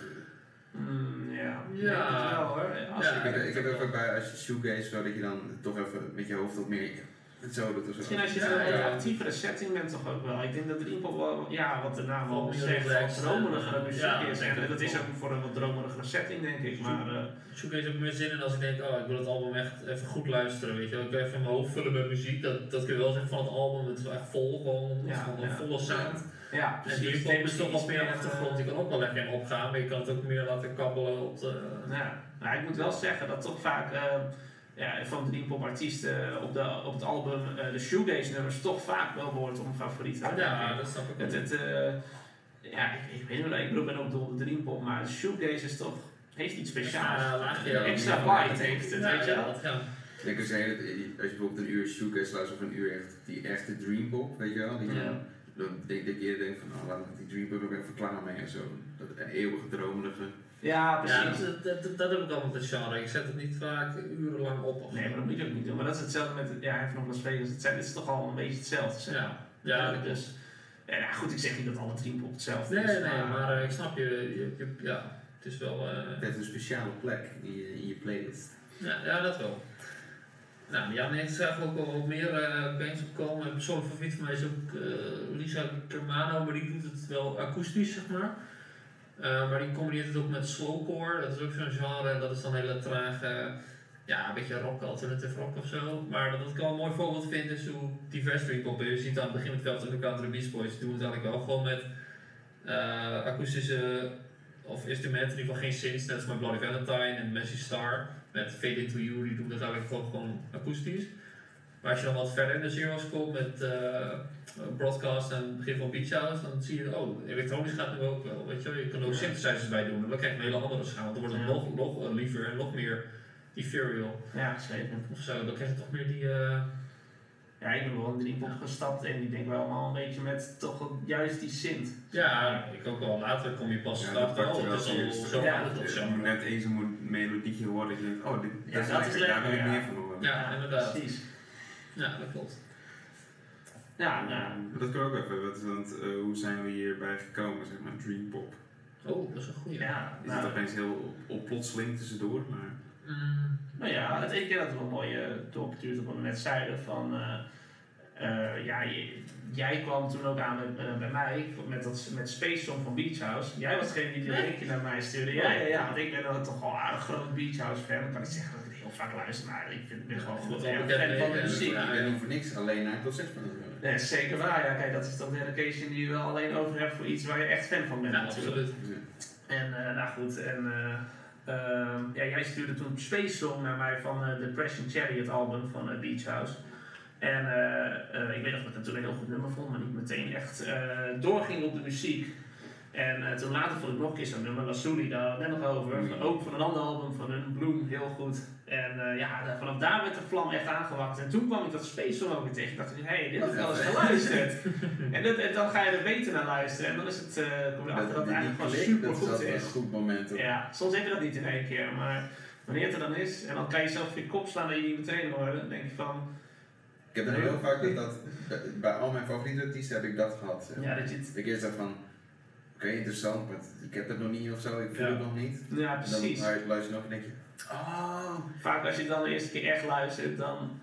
Mm, ja, Ja. Het wel hoor. Als Ja. ik, heb, ik heb even bij als je Shoegaze zo dat je dan toch even met je hoofd wat meer het zo. Misschien als je Ja, een ja. actievere setting bent toch ook wel. Ik denk dat Dreampop wel, ja, wat de naam al meer zegt, wat relaxed, dromerigere eh, muziek ja, is. En ik dat is ook voor een wat dromerigere setting denk ik. Maar eh, Shoegaze ook meer zin in als ik denk, oh ik wil het album echt even goed luisteren, weet je wel. Ik wil even mijn hoofd vullen met muziek, dat, dat kun je wel zeggen van het album, het is wel echt vol, gewoon, gewoon een ja. volle sound. ja, En precies. die pop is toch wat meer eh, achtergrond, die kan ook wel lekker in opgaan, maar je kan het ook meer laten kabbelen op de... Ja, nou, ik moet wel zeggen dat toch vaak eh, ja, van de Dreampop artiesten op, de, op het album eh, de shoegaze nummers toch vaak wel behoort om favorieten. Ja, dat snap ik Het, wel. het, eh, ja, ik, ik weet niet, hoe- ik bedoel, ik ben ook dol op de Dreampop, maar de shoegaze is toch, heeft iets speciaals. Ja, extra bite heeft het, Ja, weet je wel. Ik denk als je, als je bijvoorbeeld een uur Shoegaze luistert of een uur echt die echte Dreampop, weet je wel? Die Ja. Dan denk je eerder denkt van, nou laat ik die Dreampop ook even klaar mee en zo. Dat eeuwige dromerige. Ja, Ja, precies. dat, dat, dat, dat heb ik al met het genre. Ik zet het niet vaak urenlang op. Of Nee, maar dat moet je ook niet doen. Maar dat is hetzelfde met, ja, even nog Las Vegas. Het, is toch al een beetje hetzelfde. zeg. Ja, ja, dat dus. Ja, nou goed, ik zeg niet dat alle Dreampop hetzelfde Nee, is. nee, maar eh, ik snap je, je, je- ja. het is wel... eh, Het heeft een speciale plek in je, in je playlist. ja, ja, dat wel. Nou, 90 zijn er ook wel meer eh bands opkomen. Een persoonlijk favoriet van mij is ook eh, Lisa Germano, maar die doet het wel akoestisch, zeg maar. Eh, maar die combineert het ook met slowcore, dat is ook zo'n genre, dat is dan hele trage, ja, een beetje rock, alternative rock of zo. Maar dat ik wel een mooi voorbeeld vind is hoe divers Dreampop. Je ziet aan het begin met Velvet Underground de Beach Boys, die doen het eigenlijk wel gewoon met eh, akoestische of instrumenten, in ieder geval geen synths, net als met Bloody Valentine en Messy Star. Met Fade Into You, die doen dat eigenlijk gewoon, gewoon akoestisch. Maar als je dan wat verder in de zero's komt met eh, broadcast en het begin van Beach House, dan zie je, oh, elektronisch gaat nu ook wel. Weet je, wel. je kan er ook synthesizers bij doen, dan krijg je een hele andere sound. Dan wordt het Ja. nog, nog eh, liever en nog meer ethereal Ja, zeker. of zo. Dan krijg je toch meer die. eh, Ja, ik ben wel in Dreampop gestapt en die denk wel allemaal een beetje met toch juist die synth. ja, ik ook wel. Later kom je pas Ja, dat pak je oh, het is al zo Ja. Je zo. moet net eens een melodietje horen dat je denkt, oh, dit, Ja, dat is dat daar wil ik meer van horen. Ja, inderdaad. Precies. Ja, dat klopt. Ja, nou, Dat kan ook even, wat, want eh, hoe zijn we hierbij gekomen, zeg maar, Dreampop? Oh, dat is een goeie. ja, Is het nou, opeens heel op plotseling tussendoor, maar... Mm, nou ja, het ene keer dat het wel mooi uh, doorgestuurd op wat we net zeiden van, eh, eh, ja, je- jij kwam toen ook aan met, eh, bij mij met, dat, met Space Song van Beach House. Jij was degene die die Nee. linkje naar mij stuurde. Ja, ja, ja, want ik ben dan toch wel een aardig groot Beach House fan. Ik kan niet zeggen ik het vaak luister, maar ik vind, ben gewoon Ja, goed bekend fan van de muziek. Ik ben niet voor niks alleen naar een concert van. Nee, zeker waar. Ja, kijk, dat is dan dedication die je wel alleen over hebt voor iets waar je echt fan van bent. ja, natuurlijk. absoluut. En eh, nou goed, en eh, ehm, ja, jij stuurde toen Space Song naar mij van eh Depression Chariot album van Beach House. En eh, eh, ik weet nog dat ik het toen een heel goed nummer vond, maar niet meteen echt eh, doorging op de muziek. En eh, toen later vond ik nog een keer zo'n nummer, daar hadden we het net nog over. Mm. Ook van een ander album van hun, Bloom, heel goed. En eh, ja, vanaf daar werd de vlam echt aangewakt. En toen kwam ik dat Space ook weer tegen. Ik dacht, hé, hey, dit heb ik wel eens geluisterd. en, dit- en dan ga je er beter naar luisteren. En dan is het, eh kom je erachter dat het eigenlijk gewoon super dat is goed is. een goed moment. Ja, soms heb je dat niet in één keer, maar wanneer het er dan is, en dan kan je zelf je kop slaan dat je niet meteen hoort, dan denk je van, Ik heb dan heel vaak dat, dat bij- al mijn favoriete artiesten heb ik dat gehad. ja, dat je Dat ik eerst dacht van, oké, interessant, maar ik heb het nog niet of zo, ik voel Ja. het nog niet. ja En dan precies. maar je luistert nog en denk je, oh, Vaak als je dan de eerste keer echt luistert, dan,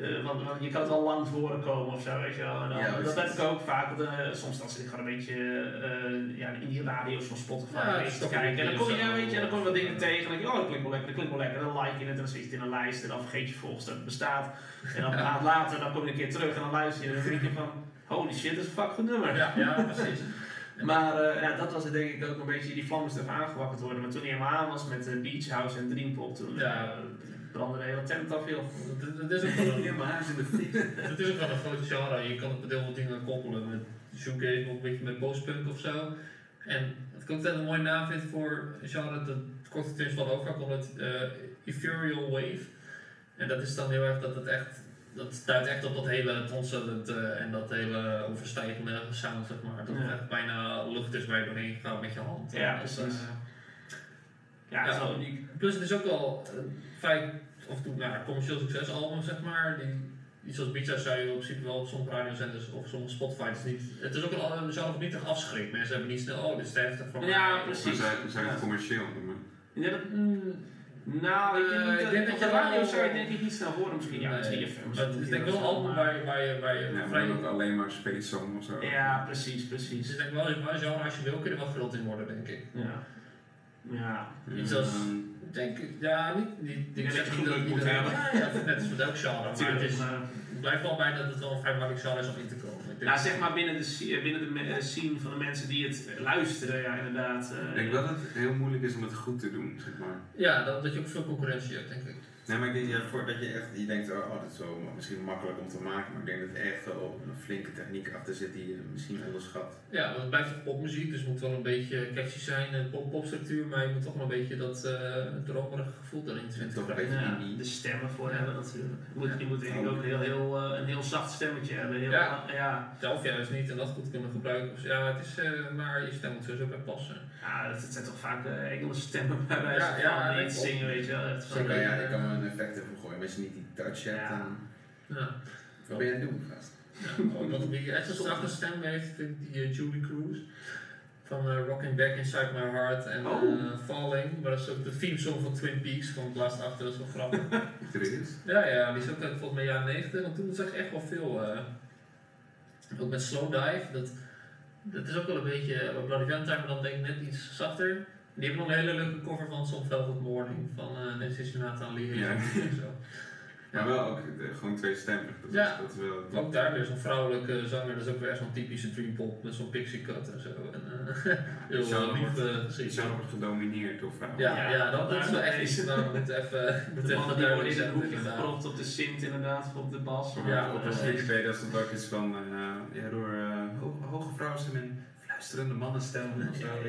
eh, want, want je kan het al lang voor horen komen of zo, weet je wel. En dan, Ja, dat heb ik ook vaak, want, eh, soms dan zit ik gewoon een beetje eh, ja, in die radio's van Spotify Ja, een beetje te kijken. En dan kom je, een ja, weet je, en dan kom je wat dingen tegen en dan denk je, oh, dat klinkt wel lekker, dat klinkt wel lekker. En dan like je het en dan zit je het in een lijst en dan vergeet je volgens dat het bestaat. En dan een maand later, dan kom je een keer terug en dan luister je en dan denk je van, holy shit, dat is een fuck goed nummer. Ja, ja, precies. Maar eh, ja, dat was het denk ik ook een beetje, die vlam moest even aangewakkerd worden. Maar toen hij helemaal aan was met eh, Beach House en Dreampop, toen Ja. eh, brandde de hele tent af, joh. Dat, dat is ook wel een, het is ook wel een grote genre. Je kan het met heel veel dingen koppelen. Met shoegaze, of een beetje met postpunk of zo. En wat ik ook wel een mooie naam vind voor een genre, dat korte term van het eh, Ethereal Wave. En dat is dan heel erg dat het echt, dat stuit echt op dat hele transcendent eh, en dat hele overstijgende sound, zeg maar. Dat het Ja. echt bijna lucht is waar je doorheen gaat met je hand. Ja, En precies. eh, Ja, Ja. zo uniek. Plus het is ook wel een vrij, af en toe, nou, commercieel succesalbum zeg maar. Die, iets als House zou je op zich wel op sommige radiozenders of sommige Spotify. Het is, niet, het is ook een album zelf niet echt afschrikt. Mensen hebben niet snel, oh dit is te heftig voor Ja, precies. Maar zij, zij Ja. het commercieel noemen. Ja, dat, mm, nou, ik denk, Eh, ik dat- denk je radio zou je denk ik niet snel horen misschien. Ja, misschien. Maar het is denk ik wel album waar je, waar je, waar je Ja, maar vrij... ook alleen maar Space Song of zo. Ja, precies, Het precies. denk ik wel een genre, als je wil kun je wel groot in worden denk ik. Ja. Ja. Iets als- Ik denk, ja, niet, niet, denk ik zeg niet dat geluk moet hebben. Ja, net als met elk genre. Maar het is, maar- ik blijf wel bij dat het wel een vrij makkelijk genre is om in te komen. Denk- Nou, zeg maar binnen de, sce- binnen de eh, scene van de mensen die het luisteren, ja, inderdaad. eh, ik denk wel dat het heel moeilijk is om het goed te doen, zeg maar. Ja, dat, dat je ook veel concurrentie hebt denk ik. Nee, maar ik denk, ja, voordat je echt, je denkt, oh, oh, dat is wel misschien makkelijk om te maken, maar ik denk dat er echt wel een flinke techniek achter zit die je misschien onderschat. Ja, want het blijft toch popmuziek, dus het moet wel een beetje catchy zijn, pop popstructuur, maar je moet toch wel een beetje dat uh, dromerige gevoel erin En zitten. toch een beetje ja, de stemmen voor Ja. hebben natuurlijk. Je moet, je moet denk ik ook heel, heel, eh, een heel zacht stemmetje hebben. Heel, Ja. ja. Zelf juist niet en dat goed kunnen gebruiken. Dus ja, het is, uh, maar je stem moet sowieso bij passen. Ja, het zijn toch vaak uh, Engelse stemmen bij wijze Ja, van ja, niet dat zingen, weet je wel. Zo kan, ja, eh, je kan wel een effect gooien, maar als je niet die touch hebt, Ja. dan... Ja. Wat ben je aan het doen, gast? Ja, wie echt een zachte stem heeft, vind ik die uh, Julie Cruz. Van eh, Rocking Back Inside My Heart en Oh. eh, Falling. Maar dat is ook de theme song van Twin Peaks. Ik laatst achter, dat is wel grappig. Ja, ja, die is ook uit volgens mij jaren 90. En toen zag je echt wel veel. eh, ook met Slow Dive. Dat, dat is ook wel een beetje. eh, Bloody Valentine, maar dan denk ik net iets zachter. Die hebben nog een hele leuke cover van Some Velvet Morning. Van uh, Nancy Sinatra en Lee Ja. En zo. Maar wel ook eh, gewoon tweestemmig. Dat, Ja. is, dat is wel... Ook daar weer zo'n vrouwelijke zanger, dat is ook weer zo'n typische dream pop met zo'n pixie cut en zo. En, eh, heel Zo uh, lief eh. Zo wordt gedomineerd door vrouwen. Ja, Ja, ja, dat, dat is wel echt iets waar we moeten even, moeten De mannen die worden duidelijk in een hoekje gepropt op de synth inderdaad, of op de bas. Ja, op eh, een serie dat het ook is van, eh, ja, door eh, ho- hoge vrouwen en fluisterende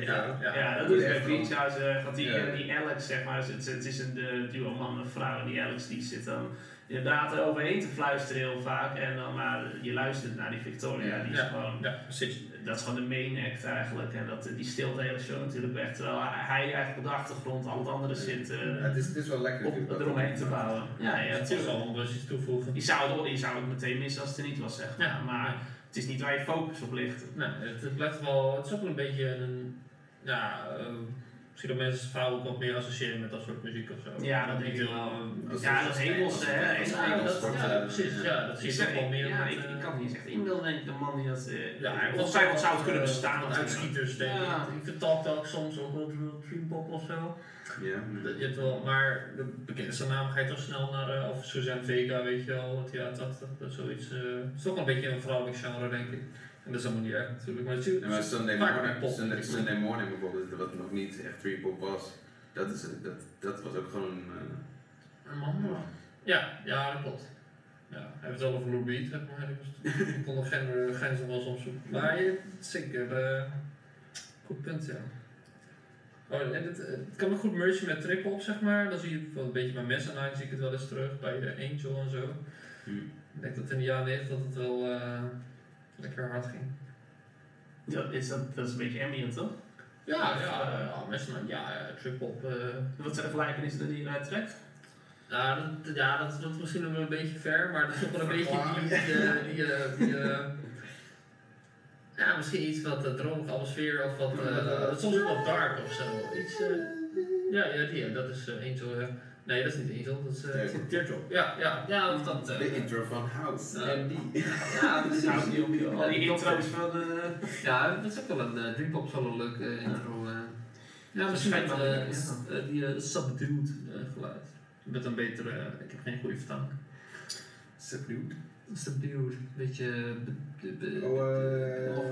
je Ja, wel. ja. Ja, dat doet bij echt Beach. House. eh, Want die, Ja. eh, die Alex, zeg maar, het, het is een de duo man en vrouw. En die Alex die zit dan inderdaad er overheen te fluisteren heel vaak. En dan maar je luistert naar die Victoria. Die is Ja. gewoon, Ja, precies. dat is gewoon de main act eigenlijk. En dat, die stilt de hele show natuurlijk weg. Terwijl hij eigenlijk op de achtergrond al het andere zit eh, Ja, het, is, het is wel lekker. op, eromheen te bouwen. Ja, ja, natuurlijk. wel dus iets toevoegen. Je zou, het, je zou het meteen missen als het er niet was, zeg maar. Ja, Maar het is niet waar je focus op ligt. Nee, het, het blijft wel, het is ook wel een beetje een, ja, uh, misschien dat mensen vrouwen ook wat meer associëren met dat soort muziek of zo. Ja, dat niet denk ik wel. eh, Als- Ja, dat hemelse, als- hè, ja, dat- eh, precies, ja, dat zie je Ik toch wel meer ja, met, ik, eh, ik kan het niet echt inbeelden, denk ik, een man die dat... eh Ja, hij ongetwijfeld zou het kunnen bestaan. Van natuurlijk. uitschieters, denk ik. Ja. Ik vertaal ook soms ook wel dream pop of zo. Ja, Dat- Je hebt wel, maar de bekendste naam ga je toch snel naar, eh, of Suzanne Vega, weet je wel, wat ja, 80, dat is zoiets. eh, het is toch wel een beetje een vrouwelijk genre, denk ik. En dat is helemaal niet erg natuurlijk. Maar het Ja, maar Sunday Morning, Sunday. Sunday Morning bijvoorbeeld, wat nog niet echt pop was, dat, is, dat, dat was ook gewoon... eh, Een man? Ja, ja, dat klopt. Ja, hij heeft het wel over Lou Reed, zeg maar. Ik kon nog geen grenzen wel eens opzoeken. Maar je, zeker, eh, goed punt, ja. Oh, en het, het kan ook goed mergen met trip-hop, zeg maar. Dan zie je wel een beetje bij Messenine zie ik het wel eens terug, bij eh, Angel en zo. hm. Ik denk dat in de jaren 90 dat het wel eh, lekker hard ging. Dat is, dat, dat is een beetje ambient, toch? Ja, ja, ja, Messenine, ja, ja, trip-hop. eh, Wat zijn de gelijkenissen die je eruit trekt? Ja, dat, ja, dat, is misschien nog wel een beetje ver, maar dat is ook wel een beetje die, die, eh, die, eh, die, eh, ja, misschien iets wat uh, dromige atmosfeer of wat, uh, soms ook wat dark of zo. Iets, uh, ja, ja, die, dat is uh, Angel, nee dat is niet Angel, dat is uh, Teardrop. Ja, ja, ja, of dat. de intro van House, die. ja, precies. Nou, die, die, al die Ja, intro's van de... Ja, dat is ook wel een uh, dreampop is wel een leuke intro. Uh. Ja, misschien met uh, die uh, subdued geluid. Met een betere, ik heb geen goede vertaling. Subdued. Subdued, een beetje. be- be- Oh,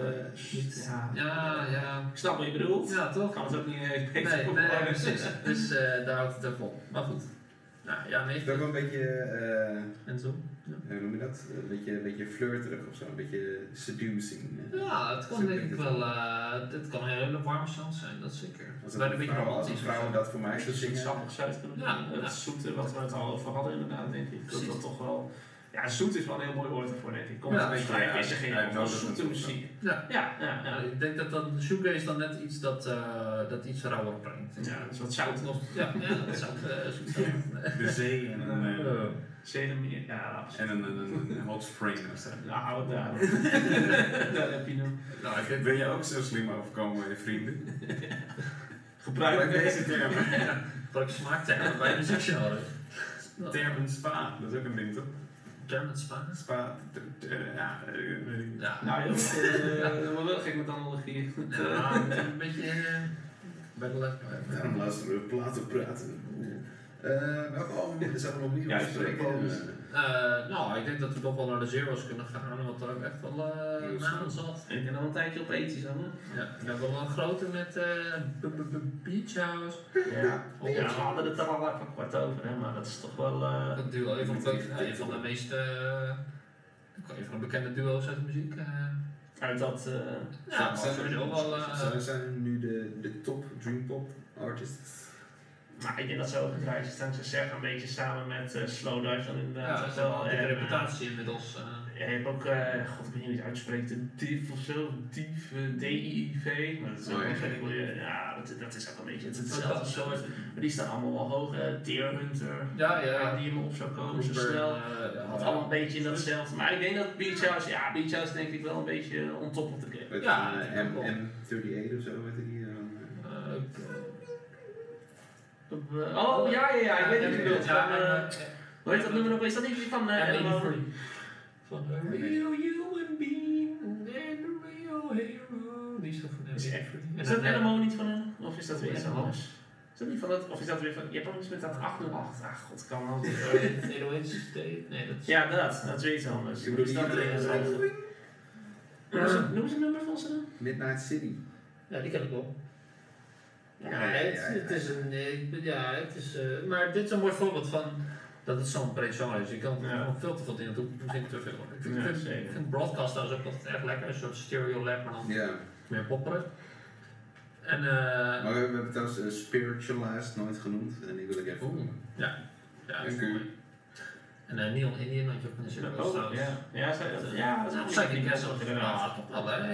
eh. Ja. Ja, ja. Ik snap wat je bedoelt. Ja, Ik toch? kan het ook niet eh, Nee, nee, precies. Dus eh, daar houdt het even op. Maar goed. Nou, ja, nee. Het is ook wel een beetje, eh, En zo. hoe noem je dat? Een beetje, een beetje flirterig of zo, een beetje seducing. Ja, het kan Zo denk ik wel. eh dit kan een hele warme sound zijn, dat zeker. Als een een beetje vrouw, als een romantisch. vrouw of zo. dat voor mij is iets zingen. kunnen Ja, doen. ja. Het zoete wat we het al over hadden inderdaad, denk ik. Dat dat toch wel... Ja, zoet is wel een heel mooi woord ervoor, denk ik. Kom Ja, ja, een beetje is er geen uit- van uitnodigend zoete muziek. Ja. Ja, ja, Ja, ja. ik denk dat dan shoegaze dan net iets dat, eh, dat iets rauwer brengt. Ja, dat is wat zout. Nog, ja, ja, dat zou ik eh, zoet vinden. De zee en een, eh, Eh, Zeemermeer, ja, absoluut. en een, een, een, een hot spring of zo. Nou, hou het daar. daar heb je hem. nou, ik Ben je ook zo slim overkomen bij je vrienden? Gebruik Gebruik deze termen. dat ik smaaktermen bij muziekgenre. Termen spa, dat is ook een ding toch? German Spa. Spa, eh, ja, eh, weet ik niet. Ja. Nou joh, eh, dat wordt wel gek met analogie. Eh, Ja, een beetje eh, bij de les blijven. Daarom luisteren we platen praten. Eh welke album is er nog niet Ja. Eh, nou, ik denk dat we toch wel naar de Zero's kunnen gaan, want daar ook echt wel uh, namen zat. Ik ben al een tijdje op aan hè? Ja, we hebben wel een grote met eh, B- Beach House. Ja. Oh, ja, we hadden het er al even kort over, hè, maar dat is toch wel... eh, Dat duo, een van de, van de meest een van de bekende duo's uit de muziek. eh. uit dat... eh, ja, wel. eh, Zijn- zijn nu de, de top dream pop artists? Maar ik denk dat ze ook het rijtje staan, ze zeggen een beetje samen met eh Slow Dive dan inderdaad. ja, ze wel. een En, reputatie inmiddels. eh. eh, ja, je hebt ook, eh, god ik weet niet hoe je het uitspreekt, een DIV of zo, DIV, eh, D-I-V. Maar dat is ook Oh, ja. dat, dat is ook een beetje het, hetzelfde soort. Maar die staan allemaal wel hoog, hè. Deer Hunter, Ja, ja, die hem op zou komen, zo snel. eh, ja, Had allemaal een beetje in datzelfde. Maar ik denk dat Beach House, ja, Beach House denk ik wel een beetje on top of the game. Met Ja, een, dat eh, is ook wel. M, M38 of zo, weet je die? eh, eh, Eh, Oh, ja, ja, ja, ik weet wat je bedoelt. Eh, eh, Hoe heet dat nummer ook? Is dat niet die van eh? 83. Van a real human being and a real hero. Die is toch van Is die M83. En Is dat eh, Animal niet van een? Of is dat weer iets anders? Is dat niet van dat? Of is dat weer van? Je hebt ook iets met dat 808. Ah, god, kan wel. 808 State? Nee, dat is... Ja, dat. Dat is weer iets anders. Ik bedoel, Is dat die- weer iets anders? Noem eens een- Noem eens een nummer van ze dan. Midnight City. Ja, die ken ik wel. Ja, Ja, ja, het, ja, het ja. is een, eh, ja, het is, maar dit is een mooi voorbeeld van dat het zo'n breed genre is. Je kan er Ja. gewoon veel te veel dingen doen, misschien te veel. Ik vind, Ja, ik vind, ik vind Broadcast trouwens ook altijd erg lekker, een soort stereo lab, maar dan Ja. meer popperig. En eh, Maar we hebben trouwens uh, Spiritualized nooit genoemd. En die wil ik even Oeh. noemen. ja, dat is mooi. En eh, Neon Indian had je ook in de trouwens. ja. Ja, dat- is Castle, best wel inderdaad.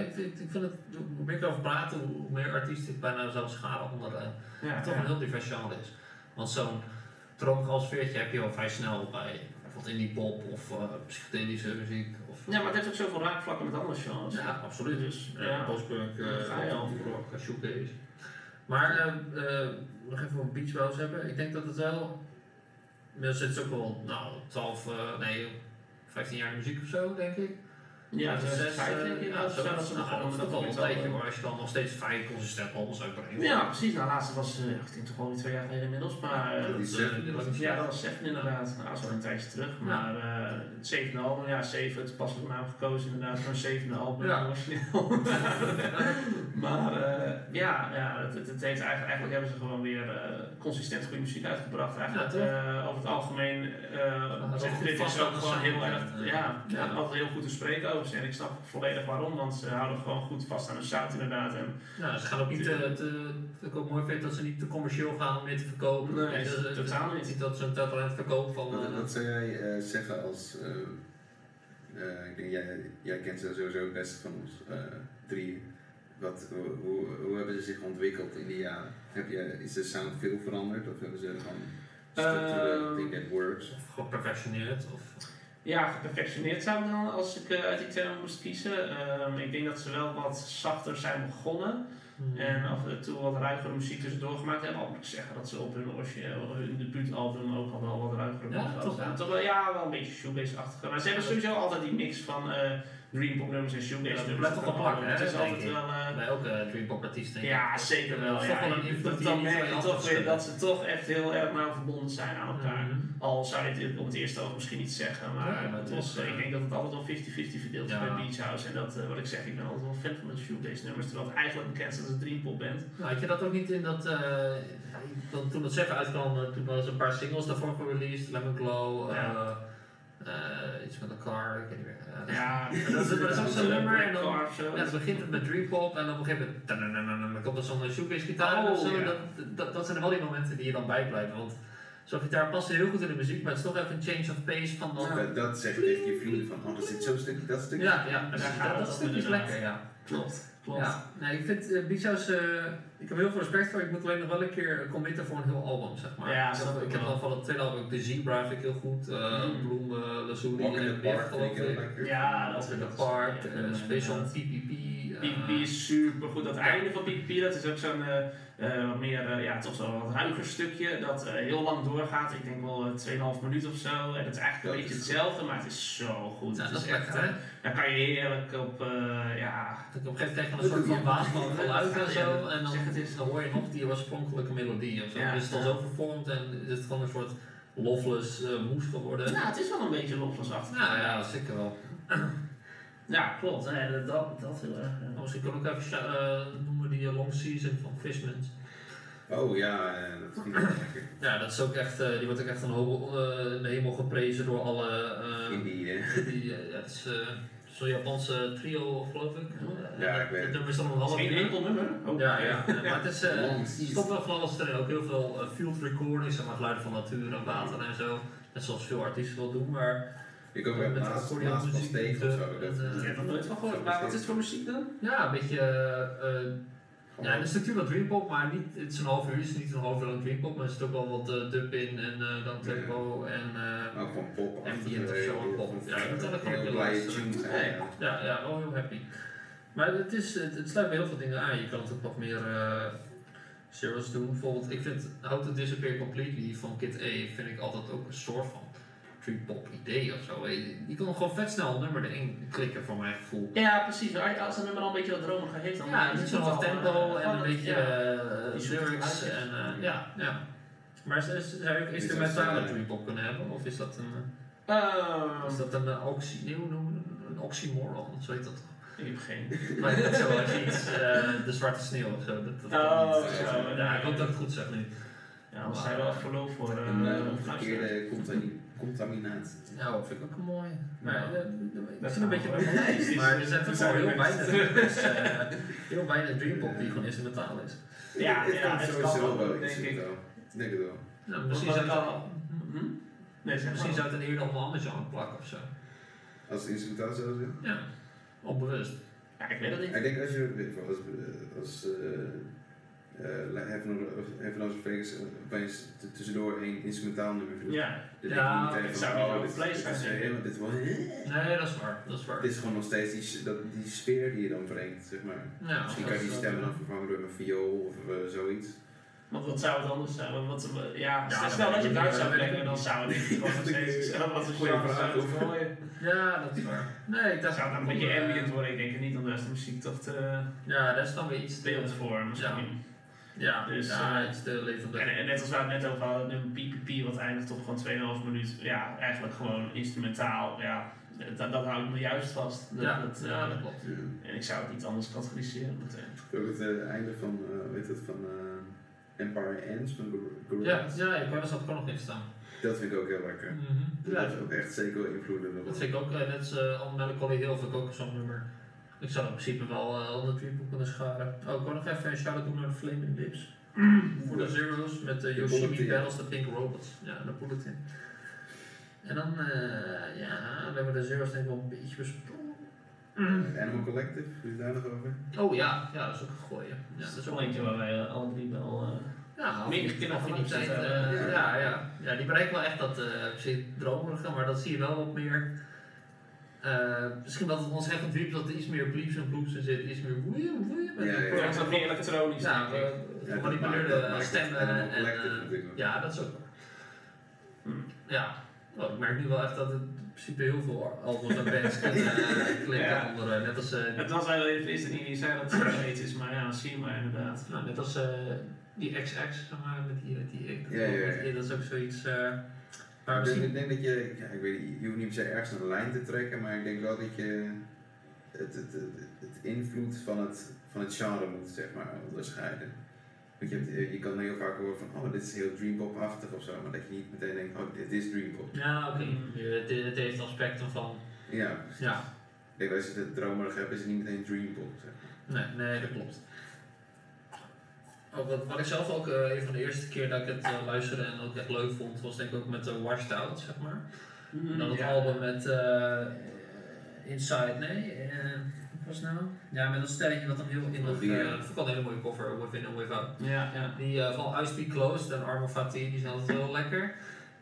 Ik, vind- ik vind het, hoe meer ik erover praat, hoe meer artiesten ik bijna zou scharen onder eh, Ja, toch een heel divers genre is. Want zo'n droomgalsfeertje heb je al vrij snel bij bijvoorbeeld indie pop of eh, psychedelische muziek. Of, Ja, maar het heeft ook zoveel raakvlakken met andere genres. ja, absoluut. Dus, Ja, je uh, rock, shoegaze. Maar nog even over Beach hebben. Ik denk dat het wel. Er zit ook wel, nou, 12, eh, nee, 15 jaar in muziek of zo, denk ik. Ja, Dus zes, vijf eh, denk ik. ja, dat zo, dat ze nou, dat is toch wel een tijdje hoor, als je dan nog steeds vijf consistent albums uitbrengt. Ja, precies. Nou, laatste was, eh, ik denk toch alweer twee jaar geleden inmiddels. Maar eh, Ja, Dat, eh, was Ja, dat was Seven inderdaad. Nou, dat is wel een tijdje terug. Maar eh, het zevende album, ja, Seven, het passelijke naam gekozen inderdaad voor een zevende album. Ja. origineel. maar eh, ja, ja het, heeft eigenlijk, eigenlijk hebben ze gewoon weer eh, consistent goede muziek uitgebracht. Eigenlijk Ja, eh, over het algemeen uh, dit is vast ook gewoon heel erg, ja. ja, altijd heel goed te spreken over ze. En ik snap volledig waarom, want ze houden gewoon goed vast aan de sound inderdaad. En Ja, ze gaan ook niet te, te, wat ik ook mooi vind, dat ze niet te commercieel gaan om meer te verkopen. Nee, dat- totaal niet. Niet dat ze een talent verkopen van. Wat, eh, wat zou jij eh, zeggen als. eh, eh, ik denk, jij, jij kent ze sowieso het beste van ons eh, drie. Wat, hoe, hoe, hoe hebben ze zich ontwikkeld in die jaren? Heb je, is de sound veel veranderd of hebben ze gewoon structureel Ehm, thing that works? of geperfectioneerd. Of, Ja, geperfectioneerd zou ik dan, als ik eh, uit die termen moest kiezen. Ehm, ik denk dat ze wel wat zachter zijn begonnen. Hmm. En af en toe wat ruigere muziek tussendoor gemaakt hebben. Al moet ik zeggen dat ze op hun, origineel- hun debuutalbum ook al wel wat ruigere muziek hadden toch, ja. gedaan. Toch wel, ja, wel een beetje shoegaze-achtige. Maar ze hebben sowieso altijd die mix van dreampop nummers en shoegaze dat nummers. blijft toch Het hè, is altijd wel... eh, bij elke artiest denk ik. ja, zeker wel. Dat is dat, dan merk je toch weer dat ze toch echt heel erg nauw verbonden zijn aan elkaar. Mhm. Al zou je het op het eerste oog misschien niet zeggen, maar is, is, eh, eh, ik denk dat het altijd wel 50-50 verdeeld is Ja. bij Beach House. En dat, wat ik zeg, ik ben altijd wel fan van de shoegaze nummers, terwijl het eigenlijk bekend staat als een dreampop band. Nou, had je dat ook niet in dat. eh, toen het Seven uitkwam, toen was een paar singles daarvoor gereleased: Lemon Glow, eh, Ja. eh, iets met een car, ik weet niet meer. Ja, Ja, dat is- dat ook zo'n nummer en dan- Car of zo. Ja, dan begint het met dreampop en op een gegeven moment dan komt er zo'n shoegaze gitaar Oh, of zo. ja. Dat, dat, dat zijn wel die momenten die je dan bijblijven. Want zo'n gitaar past heel goed in de muziek, maar het is toch even een change of pace van dan. Dat, dat zeg je tegen je vrienden van, oh, er zit zo'n stukje, dat stukje. Ja, ja, daar dat, gaat het dat om stukje is lekker, ja. Klopt, klopt. Ja, nee, ik vind uh, eh, ik heb heel veel respect voor. Ik moet alleen nog wel een keer committen voor een heel album, zeg maar. Ja, ik heb, ik ik heb dan van het tweede album, The Zebra vind ik heel goed. eh Mm. Bloem, uh, Lazuli in Biff, park vind geloof ik ik. Ja, dat ja, eh, ja, Special. PPP. PPP is super goed. Dat einde van PPP, dat is ook zo'n eh, eh, wat meer, eh, ja, toch zo'n wat ruiger stukje. Dat eh, heel lang doorgaat. Ik denk wel eh, 2,5 minuut of zo. En het is eigenlijk Dat een beetje hetzelfde, maar het is zo goed. Ja, het dat is echt, daar kan je heerlijk op, eh, ja. Dat ik op een gegeven moment krijg je een soort van baas van geluid en zo. En dan, het dan hoor je nog die oorspronkelijke melodie of zo. Ja. Dan is het al zo vervormd en is het gewoon een soort loveless moes geworden. Nou, het is wel een beetje loplasachtig. Nou ja, zeker wel. Ja, klopt. Nee, dat, dat, dat heel erg. ja. Nou, Misschien kan ik ook even eh, noemen die eh, Long Season van Fishmans. Oh ja, eh, dat vind ik ook lekker. Ja, dat is ook echt, eh, die wordt ook echt een de hemel geprezen door alle. In die, die, ja, het is zo'n Japanse trio, geloof ik. Ja, ik weet het. nummer is dan een half uur. enkel nummer. Oh. Ja, ja, ja, maar het is. er stopt wel van alles erin. Ook heel veel field recordings, zeg maar geluiden van natuur en water en zo. Net zoals veel artiesten wel doen, maar Met muziek tegen of zo. en, Dat, eh, Ik heb er nooit van gehoord. Maar wat is het voor muziek dan? Ja, een beetje. eh, eh, ja, de structuur wat dreampop, maar niet, het is een half uur, het is niet een half uur lang dreampop, maar er zit ook wel wat eh, dub in en eh, dan tempo en eh, ook gewoon pop. Ambient of zo, pop. Ja, dat had ik ook heel wel eh, zijn. ja. ja, ja, wel heel happy. Maar het, is, het, het sluit bij heel veel dingen aan, je kan het ook wat meer eh zeros doen. Bijvoorbeeld, ik vind How to Disappear Completely van Kid A vind ik altijd ook een soort van dreampop idee of zo. Je, je kan gewoon vet snel een nummer erin klikken voor mijn gevoel. Ja, precies. Als een nummer al een beetje wat dromiger heeft, dan Ja, is niet zo'n tempo eh, en een beetje eh, Die lyrics en eh, ja, ja. Maar ze- ze- zou je ook Is instrumentale eh, dreampop kunnen hebben? Of is dat een, Ehm, is dat een uh, oxy, nee, hoe noemen we het? een oxymoron? Zo heet dat toch? ik heb geen. Maar dat zo als je iets, eh, de zwarte sneeuw of zo. Dat, dat Oh, kan niet. zo. Ja, ik hoop dat ik het goed zeg nu. Ja, anders zijn we wel verloop voor eh, Een eh, verkeerde contami- contaminatie. Nou, vind ik ook een mooi. Maar Nou, eh, dat zit een beetje wel. lijst. Maar er zijn toch zijn wel heel weinig. Dus, eh, heel weinig dreampop die gewoon instrumentaal is. Ja, het ja, het sowieso wel wel, denk ik. wel. Ik denk het wel. Nou, misschien zou Hm? Nee, zeg Misschien zou het een eerder op een ander genre plakken of zo. Als het instrumentaal zo zit. Ja, onbewust. Ja, ik weet het niet. Ik denk als je, wel, als, eh, als uh, uh, Heaven of Vegas opeens t- tussendoor één instrumentaal nummer vindt. Ja, Dan Ja, niet het meteen zou van, niet oh, over dit, dit ik. helemaal, wel, Nee, dat is waar. Dat is waar. dit is gewoon nog steeds die, dat, die sfeer die je dan brengt, zeg maar. Ja, Misschien kan je die dat stemmen dan vervangen door een viool of uh, zoiets. Want wat zou het anders zijn? Want, wat, ja, Ja, stel dat dat je ik Duits niet. zou Dat ik brengen, dan niet. zou het ik gewoon nog steeds wat een genre vraag. Ja, dat is waar. Nee, ik dacht... Zou het een beetje ambient worden? Ik denk het niet, is de muziek toch te Ja, dat is dan weer iets te... beeld voor misschien. Ja, Dus, ja, eh, levendig. En, en net als we het net over hadden, een PPP wat eindigt op gewoon 2,5 minuut. Ja, eigenlijk gewoon instrumentaal. Ja, dat, dat hou ik me juist vast. Dat, ja, dat, ja, eh, dat klopt. Ja. En ik zou het niet anders categoriseren meteen. Ook het uh, einde van, uh, weet het, van uh, Empire Ends van Gorillaz. Ja, ja, ik wou er ook nog in staan. Dat vind ik ook heel lekker. Mhm. Dat Ja, heeft ook echt zeker wel invloeden. dat vind ik ook, eh, net als uh, Melancholy Hill, vind ik ook zo'n nummer. Ik zou in principe wel uh, onder Dreambook kunnen scharen. Oh, ik wil nog even een shout-out doen naar de Flaming Lips. Voor de Zeros met de Yoshimi. Battles, de Pink Robots. Ja, de Bulletin. En dan, uh, ja, we hebben de Zeros denk ik wel een beetje besproken. Animal Collective, hoe is daar nog over? Oh ja, ja, dat is ook een goeie. Ja, dat is ook eentje waar wij uh, alle drie wel... Ja, meer kennen van ja, ja. ja, die bereikt wel echt dat uh, dromerige, maar dat zie je wel wat meer. Uh, misschien dat het ons echt een dat er iets meer bleeps en bloops in zit, iets meer woeien, woeien. Ja, ja, ja. Zo meer elektronisch. Ja, gemanipuleerde stemmen en uh, ja, dat is ook. Hm. Ja, oh, ik merk nu wel echt dat het in principe heel veel albums en bands kunnen uh, klikken Ja. onder, uh, net als... Uh, Het was wel even is het niet, zei dat het heet is, maar ja, maar inderdaad. nou, net als uh, die XX, zeg maar, met die, met die, Ja, ja, ja. dat is ook zoiets... uh, maar Ik denk, misschien, ik denk dat je, ja, ik weet niet, je hoeft niet per se ergens een lijn te trekken, maar ik denk wel dat je het, het, het, het invloed van het, van het genre moet zeg maar onderscheiden. Want je, hebt, je kan heel vaak horen van, oh dit is heel dreampop-achtig of zo, maar dat je niet meteen denkt, oh dit is dreampop. ja, oké. Het, het heeft aspecten van... Ja, precies. Ja, Ik denk dat als je het dromerig hebt, is het niet meteen dreampop. Zeg maar. nee, nee, dat klopt. Wat, wat ik zelf ook uh, een van de eerste keer dat ik het uh, luisterde en ook echt leuk vond, was denk ik ook met de Washed Out, zeg maar. En dan het Ja. album met uh, Inside, nee, uh, was het nou? Ja, met dat stelletje wat hem heel die, uh, ja. vond ik wel een hele mooie cover, Within and Without. Ja, ja. Die uh, van Ice Be Closed en Armor Fatih, die zijn altijd wel lekker.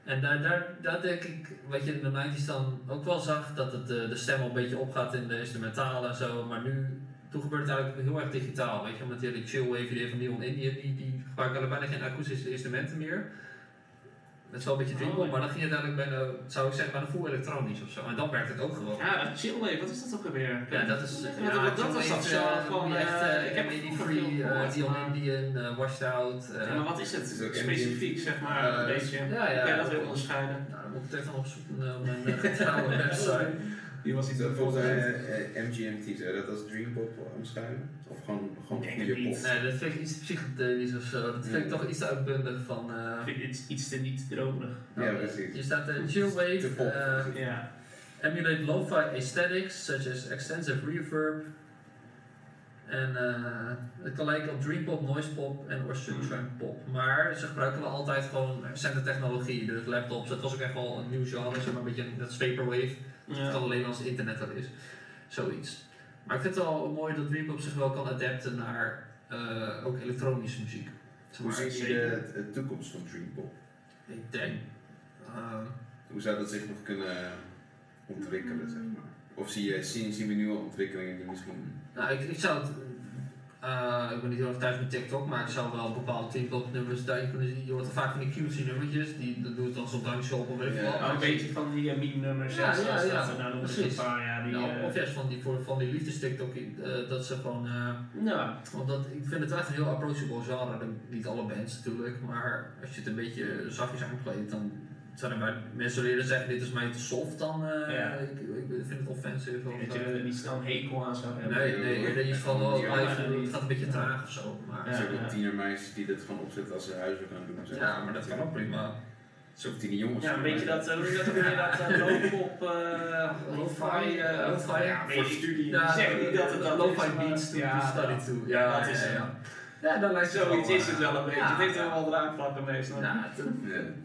En daar, daar, daar denk ik, wat je in de 90s dan ook wel zag, dat het, uh, de stem al een beetje opgaat in de instrumentalen en zo, maar nu, toen gebeurt het eigenlijk heel erg digitaal, weet je, met die chillwave idee van Neon Indian, die, die gebruiken bijna geen akoestische instrumenten meer. Het is wel een beetje dreambox, Oh, maar dan ging het eigenlijk bijna, zou ik zeggen, bijna full elektronisch of zo. En dan werkt het ook gewoon. Ja, dat chillwave, wat is dat ook alweer? Ja, dat is. Ja, ja, dat, dat was dat zo van. echt. eh, ik ik heb heb die het Free, uh, Dion maar- Indian, uh, Washed Out. uh, Ja, maar wat is het? Het is ook Specifiek, zeg maar, Eh, een beetje. ja, ja. Kan je dat weer onderscheiden? Nou, dan moet ik het even opzoeken op mijn uh, getrouwe website. Die was iets Zo, volgens mij uh, MGMT, zou je dat als dreampop omschrijven? Of gewoon, gewoon Ik denk goede pop? niet. Nee, dat vind ik iets psychedelisch of zo. Dat vind ik Ja. toch iets te uitbundig van. uh, Ik vind het iets te niet dromerig. Ja, precies. Hier staat uh, Te chillwave, uh, emulate lo-fi aesthetics such as extensive reverb, En eh, het kan lijken op Dream Pop, Noise Pop en or Sunshine Pop. Maar ze gebruiken wel altijd gewoon recente technologie. Dus laptops, het was ook echt wel een nieuw genre, zeg maar een beetje dat is Vaporwave. Ja. kan alleen als het internet er is. Zoiets. Maar ik vind het wel mooi dat Dream Pop zich wel kan adapten naar eh, ook elektronische muziek. Hoe zie je de, de toekomst van Dream Pop? Ik denk. eh, Hoe zou dat zich nog kunnen ontwikkelen, zeg maar? Of zie je, zien, zien we nieuwe ontwikkelingen die misschien... Nou, ik, ik zou het. eh, ik ben niet heel erg thuis met TikTok, maar ik zou wel bepaalde TikTok nummers daarin kunnen zien. Je hoort er vaak van die cutesy nummertjes, die dat doet dan zo'n dankshop of weet ik Ja, wat. Oh, een beetje van die uh, meme-nummers, Ja, ja, ja, nou. Een paar, ja, die, Ja, eh, of juist van die, voor, van die liefdes TikTok, eh, dat ze gewoon. eh, ja. want dat, ik vind het wel echt een heel approachable genre. Niet alle bands natuurlijk, maar als je het een beetje zachtjes aankleedt, dan zijn er bij mensen leren zeggen: Dit is mij te soft, dan. eh, Ja. ik, ik vind het offensive. Of, Dat je eh, er niet een hekel aan zou hebben. nee, nee, eerder iets van: oh, maar- het gaat een beetje traag of zo. Maar, Er zijn ook ja. tienermeisjes die dit gewoon opzetten als ze huiswerk aan doen. Ja, maar dat kan ook prima. Zo of tienerjongens. Ja, een beetje dat, eh, hoe dat ook weer, dat uh, low-pop, eh, lo-fi, Lo-fi, ja, weet voor studie. Zeg niet dat het dat lo-fi maar- beats to ja, study dat- to. ja, dat is het. ja. Ja, dan lijkt het Zoiets wel, is het wel een beetje. ja. Het heeft er wel raakvlakken meestal. Ja, het-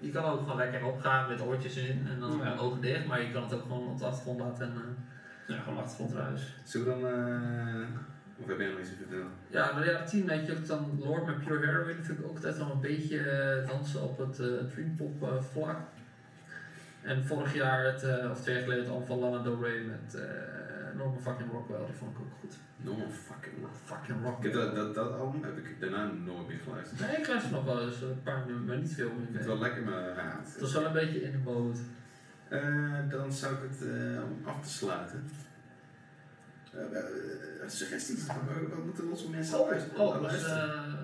je kan ook gewoon lekker opgaan met oortjes in en dan Ja. ogen dicht, maar je kan het ook gewoon op de achtergrond laten en eh, Ja, gewoon achtergrondruis. Zullen we dan... eh, of heb jij nog iets te vertellen? Ja, nou ja, tien weet je ook dan Lord met Pure Heroin vind ik ook altijd wel een beetje eh, dansen op het eh dreampop eh, vlak. En vorig jaar, het, eh, of twee jaar geleden, het album van Lana Del Rey met eh Norman fucking Rockwell, die vond ik ook goed. No fucking Fucking Rockwell. dat, dat, dat album heb ik daarna nooit meer geluisterd. Nee, ik luister nog wel eens een paar nummers, maar niet veel Ik vind meer. het wel lekker, maar ja, het- was wel een beetje in de mode. Eh, dan zou ik het eh, om af te sluiten. Eh, suggesties, wat, moeten onze mensen Oh, luisteren? oh, luisteren?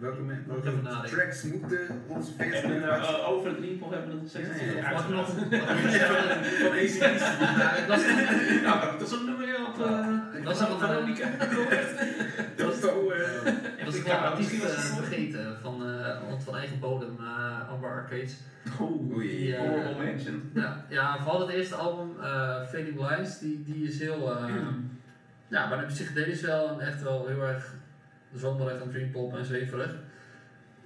Eh, welke ik welke tracks moeten onze fans En uh, over het Dreampop hebben we dat gezegd. Ja, ja, ja. Ik nog een... ik nog Van ACDC. Ja, ik was Nou, dat is een nummer op Ik was nog een Veronica. Eh, Ik was Ik het ga- artiest misschien was eh, wel. vergeten van, eh, van eigen bodem, eh Amber Arcades. Oei. Die, eh, Horrible Mansion. Ja, ja, vooral het eerste album, eh Fading Lines, die, die is heel... eh, ja, maar de psychedelisch wel en echt wel heel erg zonderig en dreampop en zweverig.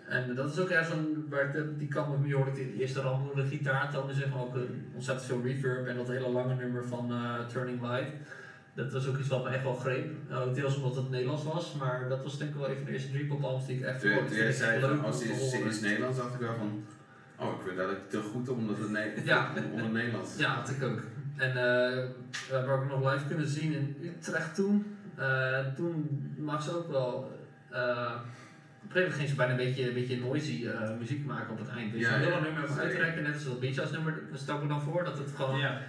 En dat is ook ergens zo'n, waar de- die met me hoorde ik de eerste de gitaar tonen zeg maar ook een ontzettend veel reverb en dat hele lange nummer van eh, Turning Light. Dat was ook iets wat me echt wel greep. Uh, deels omdat het Nederlands was, maar dat was denk ik wel een van de eerste dreampop albums die ik echt toen jij zei van als om te is is Nederlands, dacht ik wel van. Oh, ik vind dat ik te goed omdat het, ne Ja. het Nederlands is. Ja, dat ik ook. En eh we hebben ook nog live kunnen zien in Utrecht toen. Eh, toen mag ze ook wel. eh, op een gegeven moment ging ze bijna een beetje, een beetje noisy eh, muziek maken op het eind. Dus Ja, een heel ja. lang nummer even uitrekken, net als dat Beach House nummer, ik me dan voor. Dat het gewoon Ja.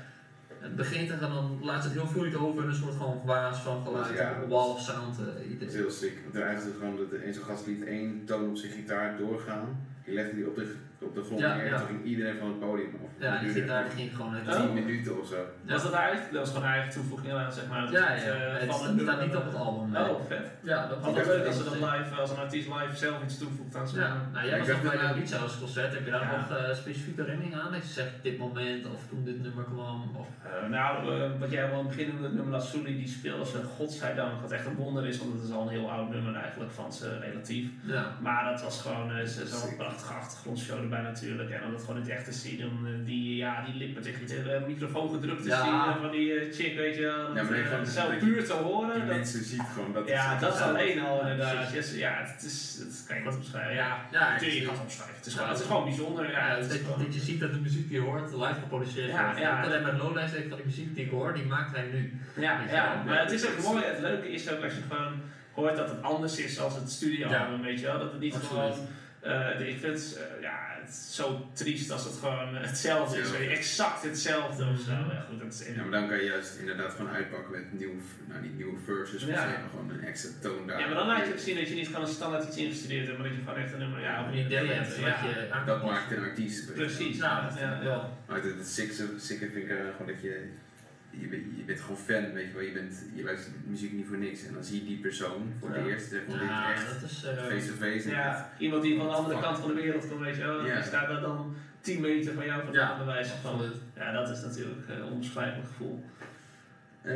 het begint en dan laat ze het heel vloeiend over en een soort van waas van geluid, Ja. een wall of sound. Dat is heel sick. Want eigenlijk gewoon dat een zo'n gast liet één toon op zijn gitaar doorgaan. Die legde die op de, op de grond Ja, neer en ja. toen ging iedereen van het podium af. Ja, die duurde gitaar ging gewoon uit. 10 minuten of zo. Was dat eigenlijk? Dat was gewoon eigen toevoeging aan, zeg maar. Ja, ja. eh, Het van staat het nummer. niet op het album. nee. Oh, vet. Ja, dat was Altijd leuk als dat ze dat live, als een artiest live zelf iets toevoegt aan zijn Ja, nou jij Ja, was ik nog bij een Beach House concert. Heb je daar Ja. nog eh, specifieke herinnering aan? Dat je zegt dit moment of toen dit nummer kwam? Of... Eh, nou, eh, wat jij wel in het begin het nummer dat Sully die speelde, ze godzijdank, wat echt een wonder is, want het is al een heel oud nummer eigenlijk van ze relatief. Ja. Maar dat was gewoon eh, ze- zo'n prachtige achtergrondshow erbij natuurlijk. En om dat gewoon in het echt te zien, om die, ja, die lippen tegen die eh, microfoon gedrukt te Ja. zien eh, van die eh, chick, weet je wel. Ja, maar gewoon- puur te horen. Die dat- mensen ziet gewoon dat ja, het dat is Ja, alleen al ja, inderdaad. Yes, ja, het is, het kan je niet omschrijven. Ja, Ja, natuurlijk, je het kan het omschrijven. Het is, Ja, gewoon, het is gewoon bijzonder. Ja, Ja, het dat, is je- gewoon- dat je ziet dat de muziek die je hoort live geproduceerd Ja, wordt. ja. En alleen met Lowlands ik van die muziek die ik hoor, die maakt hij nu. Ja, ja, maar het is ook mooi. Het leuke is ook als je gewoon hoort dat het anders is als het studioalbum, weet je wel. Dat het niet Absoluut. gewoon... eh, ik vind het, ja, het is zo triest als het gewoon hetzelfde is. Weet je, Exact hetzelfde of zo. Mhm. Ja, goed, dat is Ja, maar dan kan je juist inderdaad gewoon uitpakken met nieuwe, nou niet nieuwe verses, Ja. maar gewoon een extra toon daar. ja, maar dan laat je ook zien dat je niet gewoon een standaard iets ingestudeerd hebt, maar dat je gewoon echt een nummer... Ja, Op een idee hebt wat je Dat maakt een artiest. Precies. Nou, Ja, ja. Maar het, het sikke, sikke vind ik eh, gewoon dat je, je, bent- je bent gewoon fan, weet je wel. Je, bent, je luistert muziek niet voor niks. En dan zie je die persoon voor het Ja. eerst, zeg maar, Ja, dit echt dat is... eh, face-to-face. Ja, iemand die van de andere kant van de wereld komt, weet je wel. Ja. Die staat daar dan 10 meter van jou vandaan, Ja, bij wijze van. absoluut. Ja, dat is natuurlijk een onbeschrijfelijk gevoel. Eh,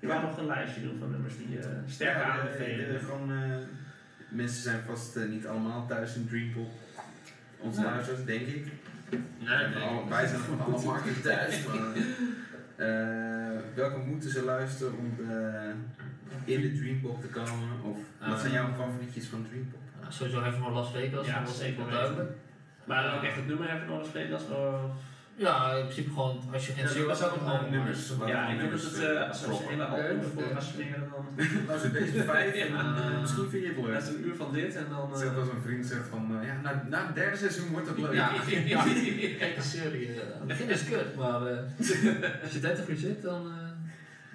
Je wou nog een lijstje doen van nummers die je sterk Ja, aanbevelen. eh, eh, gewoon, eh, mensen zijn vast eh, niet allemaal thuis in Dreampop. Onze luisteraars, denk ik. Nee, nee. Al- wij zijn nog allemaal niet thuis. Maar, eh, welke moeten ze luisteren om eh, in de Dreampop te komen? Of wat zijn jouw favorietjes van Dreampop? Nou, sowieso even maar Las Vegas, Ja, dat was weten. duidelijk. Maar dan ook echt het nummer hebben nog eens Vegas? Of... Ja, in principe gewoon, als je geen zin dat hebt, was ook gewoon nummers. maar- Ja, ik denk dat het, eh, als we Proper. een hele album voor gaan springen, dan... Nou, zo deze vijf eh, misschien vind je het Dat leuk. is een uur van dit en dan... eh, Zelfs als een vriend zegt van, eh, ja, na, na het derde seizoen wordt het leuk. Ja, ja, kijk een serie. eh, Het begin is kut, maar eh, als je 30 uur zit, dan eh,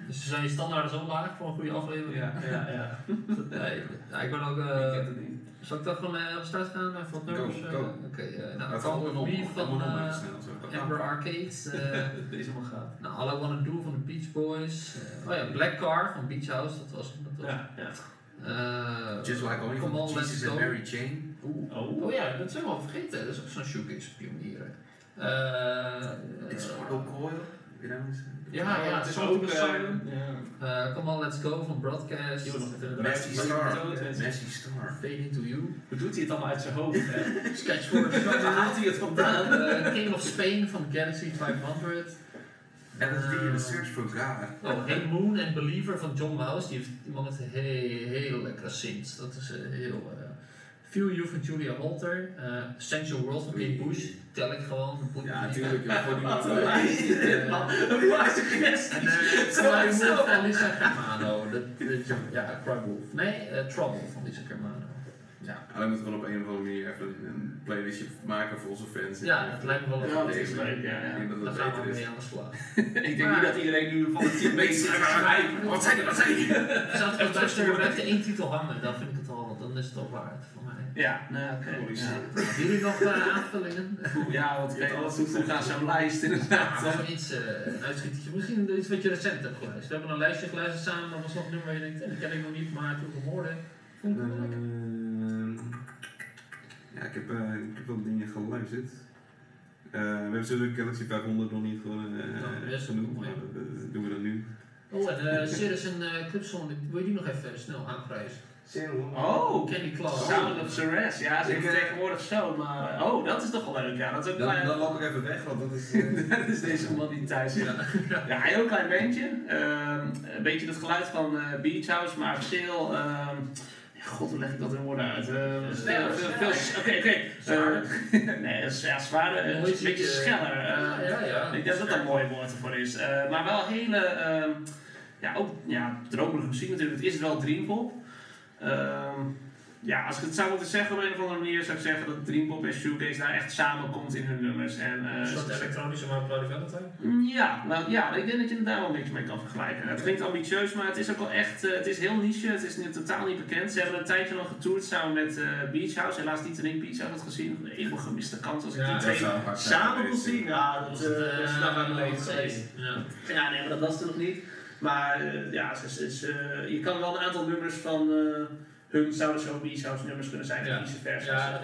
dus zijn je standaarden zo laag voor een goede aflevering. ja, ja, ja. Ik ben ook. Ik eh ken het niet. Zal ik dan gewoon van start gaan? Go, eh? go. Oké, eh, nou, Dat Come gaat With nog Me van nog eh, even snel zo. Amber Arcade. eh, Deze man gaat. nou, All I Wanna Do van de Beach Boys. oh ja, Black Car van Beach House, dat was. Dat was Ja, ja. eh, Just Like Only Come van On, Let's Jesus Go. and Mary Jane. Oeh. Oh. Oh ja, dat zijn we al vergeten. Dat is ook zo'n shoegaze pionier. Eh, Dit is eh, Je nou eens? Ja, ja, het is ook... eh, ja. Eh, Come On, Let's Go van Broadcast. Messi. Star. Messi Star. Fade Into You. Hoe doet hij het allemaal uit zijn hoofd? Hè? Sketch for a Waar haalt hij het vandaan? Eh, King of Spain van Galaxy 500. LSD in the Search for God. Oh, Hey Moon and Believer van John Mouse. Die heeft iemand met een heel, heel lekkere synths. Dat is eh, heel... Feel You van Julia Holter. eh Essential World van Kate Bush. Tel ik gewoon. Ja, natuurlijk. Gewoon Wat iemand- een blaze kwestie. En eh Cry. Wolf van Lisa Germano. Ja, Cry Wolf. Nee, eh, Trouble van Lisa Germano. Ja, Alleen moet gewoon op een of andere manier even een, playlistje maken voor onze fans. ja het lijkt me wel een Ja, goed dat is idee. leuk, ja, ja. Ik denk dat gaan we beter is. mee aan de slag. Ik denk niet dat iedereen nu van het team te schrijven. Wat zei je? Wat zei je? Zou het er één titel hangen, dan vind ik het al, dan is het al waard voor mij. Ja, nou oké. Hebben jullie nog eh, aanvullingen? Ja, want kijk, wat hoe gaat zo'n lijst inderdaad? Ja, zoiets, eh, een uitschietertje. Misschien iets wat je recent hebt geluisterd. We hebben een lijstje geluisterd samen, dat was nog een nummer waar je denkt, eh, die ken ik nog niet, maar toen ik hem hoorde, vond ik het wel lekker. Ja, ik heb, eh, ik heb wel dingen geluisterd. Eh, we hebben natuurlijk Galaxy 500 nog niet gewoon uh, Ja, dat genoemd, maar dat doen we dan nu. Oh, en uh, en uh, Clipson, wil je die nog even snel aanprijzen? Oh, Candy Claus. Sound of Ceres. Ja, ze eh, tegenwoordig zo, maar... Oh, dat is toch wel leuk, ja. Dat is ook Dan, klein... dan loop ik even weg, want dat is... eh, dat is deze man die thuis zit. Ja, een heel klein bandje. Ehm, een beetje het geluid van eh, Beach House, maar veel... ehm, ja, God, hoe leg ik dat in woorden uit? Ehm, veel, veel, veel, Oké, oké. Eh, nee, ja, zwaarder. eh, een beetje scheller. eh. Ja, ja, ja. Ik denk dat dat een mooi woord ervoor is. Eh, maar wel hele, ehm, ja, ook ja, dromerige muziek natuurlijk. Het is wel dreampop. Ehm, ja, als ik het zou moeten zeggen op een of andere manier, zou ik zeggen dat dreampop en shoegaze daar echt samenkomt in hun nummers. En, eh, Een soort elektronische maar Bloody Valentine? ja, nou, ja, ik denk dat je het daar wel een beetje mee kan vergelijken. Het klinkt ambitieus, maar het is ook wel echt, eh, het is heel niche, het is niet, totaal niet bekend. Ze hebben een tijdje nog getoerd samen met eh Beach House, helaas niet alleen Beach House had gezien. Een eeuwig gemiste kans als ik Ja, die twee samen kon zien. Ja, dat is nog aan leven geweest. Ja. Ja, nee, maar dat was er nog niet. Maar ja, ze, ze, ze- je kan wel een aantal nummers van hun zouden zo House nummers kunnen zijn, en vice versa. Ja, dat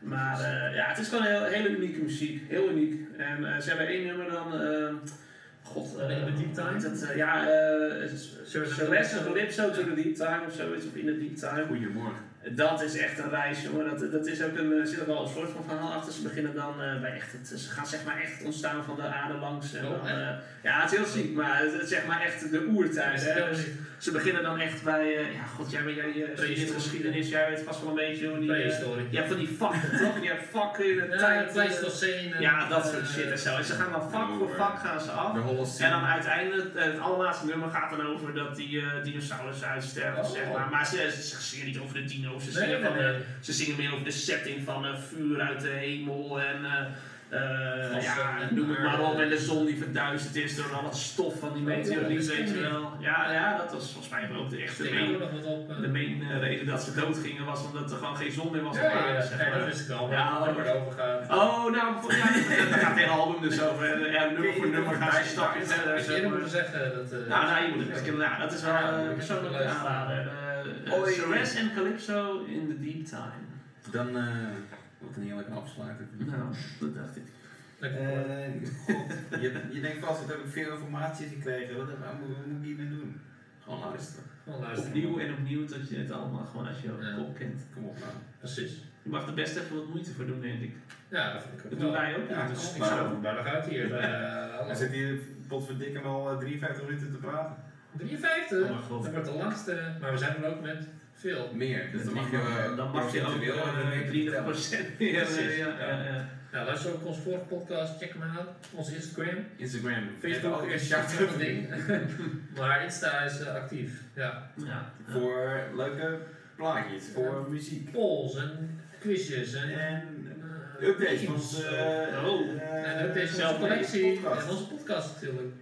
maar. eh, ja, het is gewoon heel, hele unieke muziek. Heel uniek. En eh, ze hebben één nummer dan. Eh God, eh, In the Deep Time? Het, eh, ja, eh Celeste Calypso to the Deep Time of zoiets, of in the Deep Time. Goedemorgen. Dat is echt een reis, jongen. Dat, dat is ook een, er zit er wel een soort van verhaal achter. Ze beginnen dan eh, bij echt, het, ze gaan zeg maar echt ontstaan van de aarde langs. En Oh, dan, eh, ja, het is heel ziek, maar het is zeg maar echt de oertijd. Hè? Dus ze beginnen dan echt bij, eh, ja god, jij, jij eh, studeert geschiedenis, jij weet vast wel een beetje hoe die... eh, Prehistorie. je hebt van die vakken, toch? Je hebt vakken in de Ja, tijd. eh, Pleistocene. ja, dat soort eh, shit en zo. En ze gaan dan vak voor vak gaan ze af. En dan uiteindelijk, eh, het allerlaatste nummer gaat dan over dat die eh dinosaurussen uitsterven, Oh. zeg maar. Maar ze, ze zingen niet over de dino's, ze Nee, zingen, nee, van, nee. ze zingen meer over de setting van eh, vuur uit de hemel en eh, Gassen ja, en noem het maar op. En de zon die verduisterd is door al dat stof van die meteoriet, dat weet je wel. Ja, ja, dat was volgens mij ook de echte main, eh. de main eh, reden dat ze dood gingen was omdat er gewoon geen zon meer was op Ja, ja, aarde, ja. zeg dat wist ik al. Ja, Ja, waar het over gaat. Oh, nou, voor- ja, daar gaat het hele album dus over. En, ja, nummer voor nummer gaan ze een stapje verder. Moeten zeggen dat... eh, Nou, nou, je moet het kennen. Nou, dat is wel Ja, ik heb persoonlijk het geluisterd. aanrader. Uh. Ceres en Calypso in the Deep Time. Dan, eh wat een heerlijke afsluiter. Nou, dat dacht ik. Eh. God, je, je denkt vast, wat heb ik veel informatie gekregen. Wat, wat, moet, wat moet ik hiermee doen? Gewoon luisteren. Gewoon luisteren. Opnieuw en opnieuw tot je het allemaal gewoon als je Ja. kop kent. Kom op nou. Precies. Je mag er best even wat moeite voor doen, denk ik. Ja, dat vind ik ook Dat wel. doen wij ook. Ja, dus Ik zou er bijna uit hier. eh, Dan zit hier potverdikke al eh, 53 minuten te praten. 53. Oh. Dat wordt de langste. Maar we zijn er ook met veel. Meer. Dus dan mag je, dan mag je ook procentueel eh, meer 30 procent ja, ja. ja, ja. Ja, luister ook onze vorige podcast. Check hem uit. Onze Instagram. Instagram. Facebook is een ding. maar Insta is eh, actief. Ja. Ja. Voor leuke plaatjes, voor muziek. Polls en quizjes en... En eh, updates van onze, eh, Oh. En updates van onze collectie podcast. en onze podcast natuurlijk.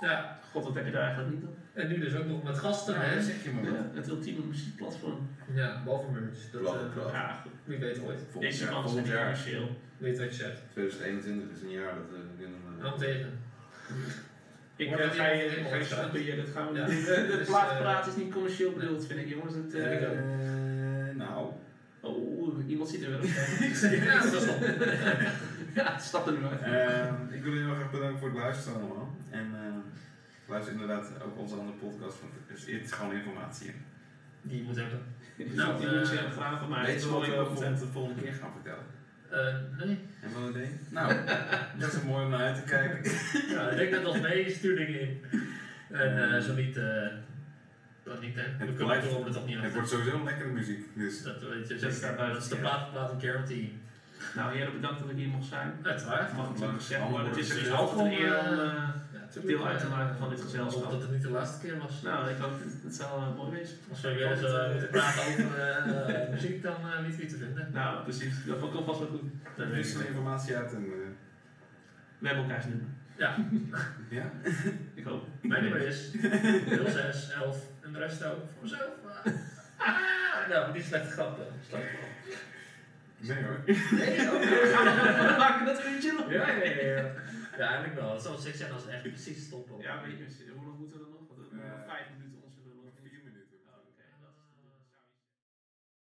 Ja, God, wat heb je daar eigenlijk niet op? en nu dus ook nog met gasten, Ja, hè? dat zeg je maar wat. Ja, het ultieme muziekplatform. Ja, behalve merch. Dat, Klopt, klopt. Ja, goed. wie weet ooit. Volgend Deze volgend zijn niet jaar. commercieel. Weet wat je zegt. 2021 is een jaar dat we kunnen... eh, hem tegen. Ik eh, ga je, helemaal ga je stoppen dat gaan we Ja. niet. De, Dus, plaatpraat is niet commercieel bedoeld, vind ik jongens. Het, eh, Vind ik ook. nou, oh, iemand zit er weer op. Ja, dat is wel. ja, het stapt er nu uit. Ehm, ik wil jullie heel erg bedanken voor het luisteren allemaal. En eh, luister inderdaad ook onze andere podcast, want er zit gewoon informatie in. Die je moet hebben. Nou, Nou, die eh, moet je graven, maar het Weet is je wat we heel volgende, de volgende keer gaan vertellen? Eh, nee. Hebben we een idee? Nou, dat is mooi om naar uit te kijken. Ja, ik denk dat nog mee, stuur dingen in. En eh, zo niet, eh dan niet hè. We kunnen blijft- komen er toch niet Het wordt sowieso lekkere muziek. Dus Dat weet je Dat is Dat is de plaat, plaat guarantee. Nou, heren, bedankt dat ik hier mocht zijn. Uiteraard. Mag natuurlijk gezegd Allemaal worden. Het is er altijd een eer om... deel uit te maken van dit Ik gezelschap. hoop dat het niet de laatste keer was. nou, ik hoop dat het zal eh, mooi wezen. Als we weer eens eh, moeten praten over eh, muziek, dan weet wie te vinden. Nou, precies. Dat komt vast wel goed. We wisselen ik. informatie uit en... eh, We hebben elkaars nummer. Ja, ja? Ik hoop. mijn nummer is 06, 11 en de rest ook voor mezelf. Ah, nou, die slechte grappen. Slechte grap. Nee hoor. Nee, ook We maken dat weer chillen. Ja, ja, ja. Ja. Eigenlijk wel. Het zou seks zijn als het echt precies stoppen. Ja, weet je,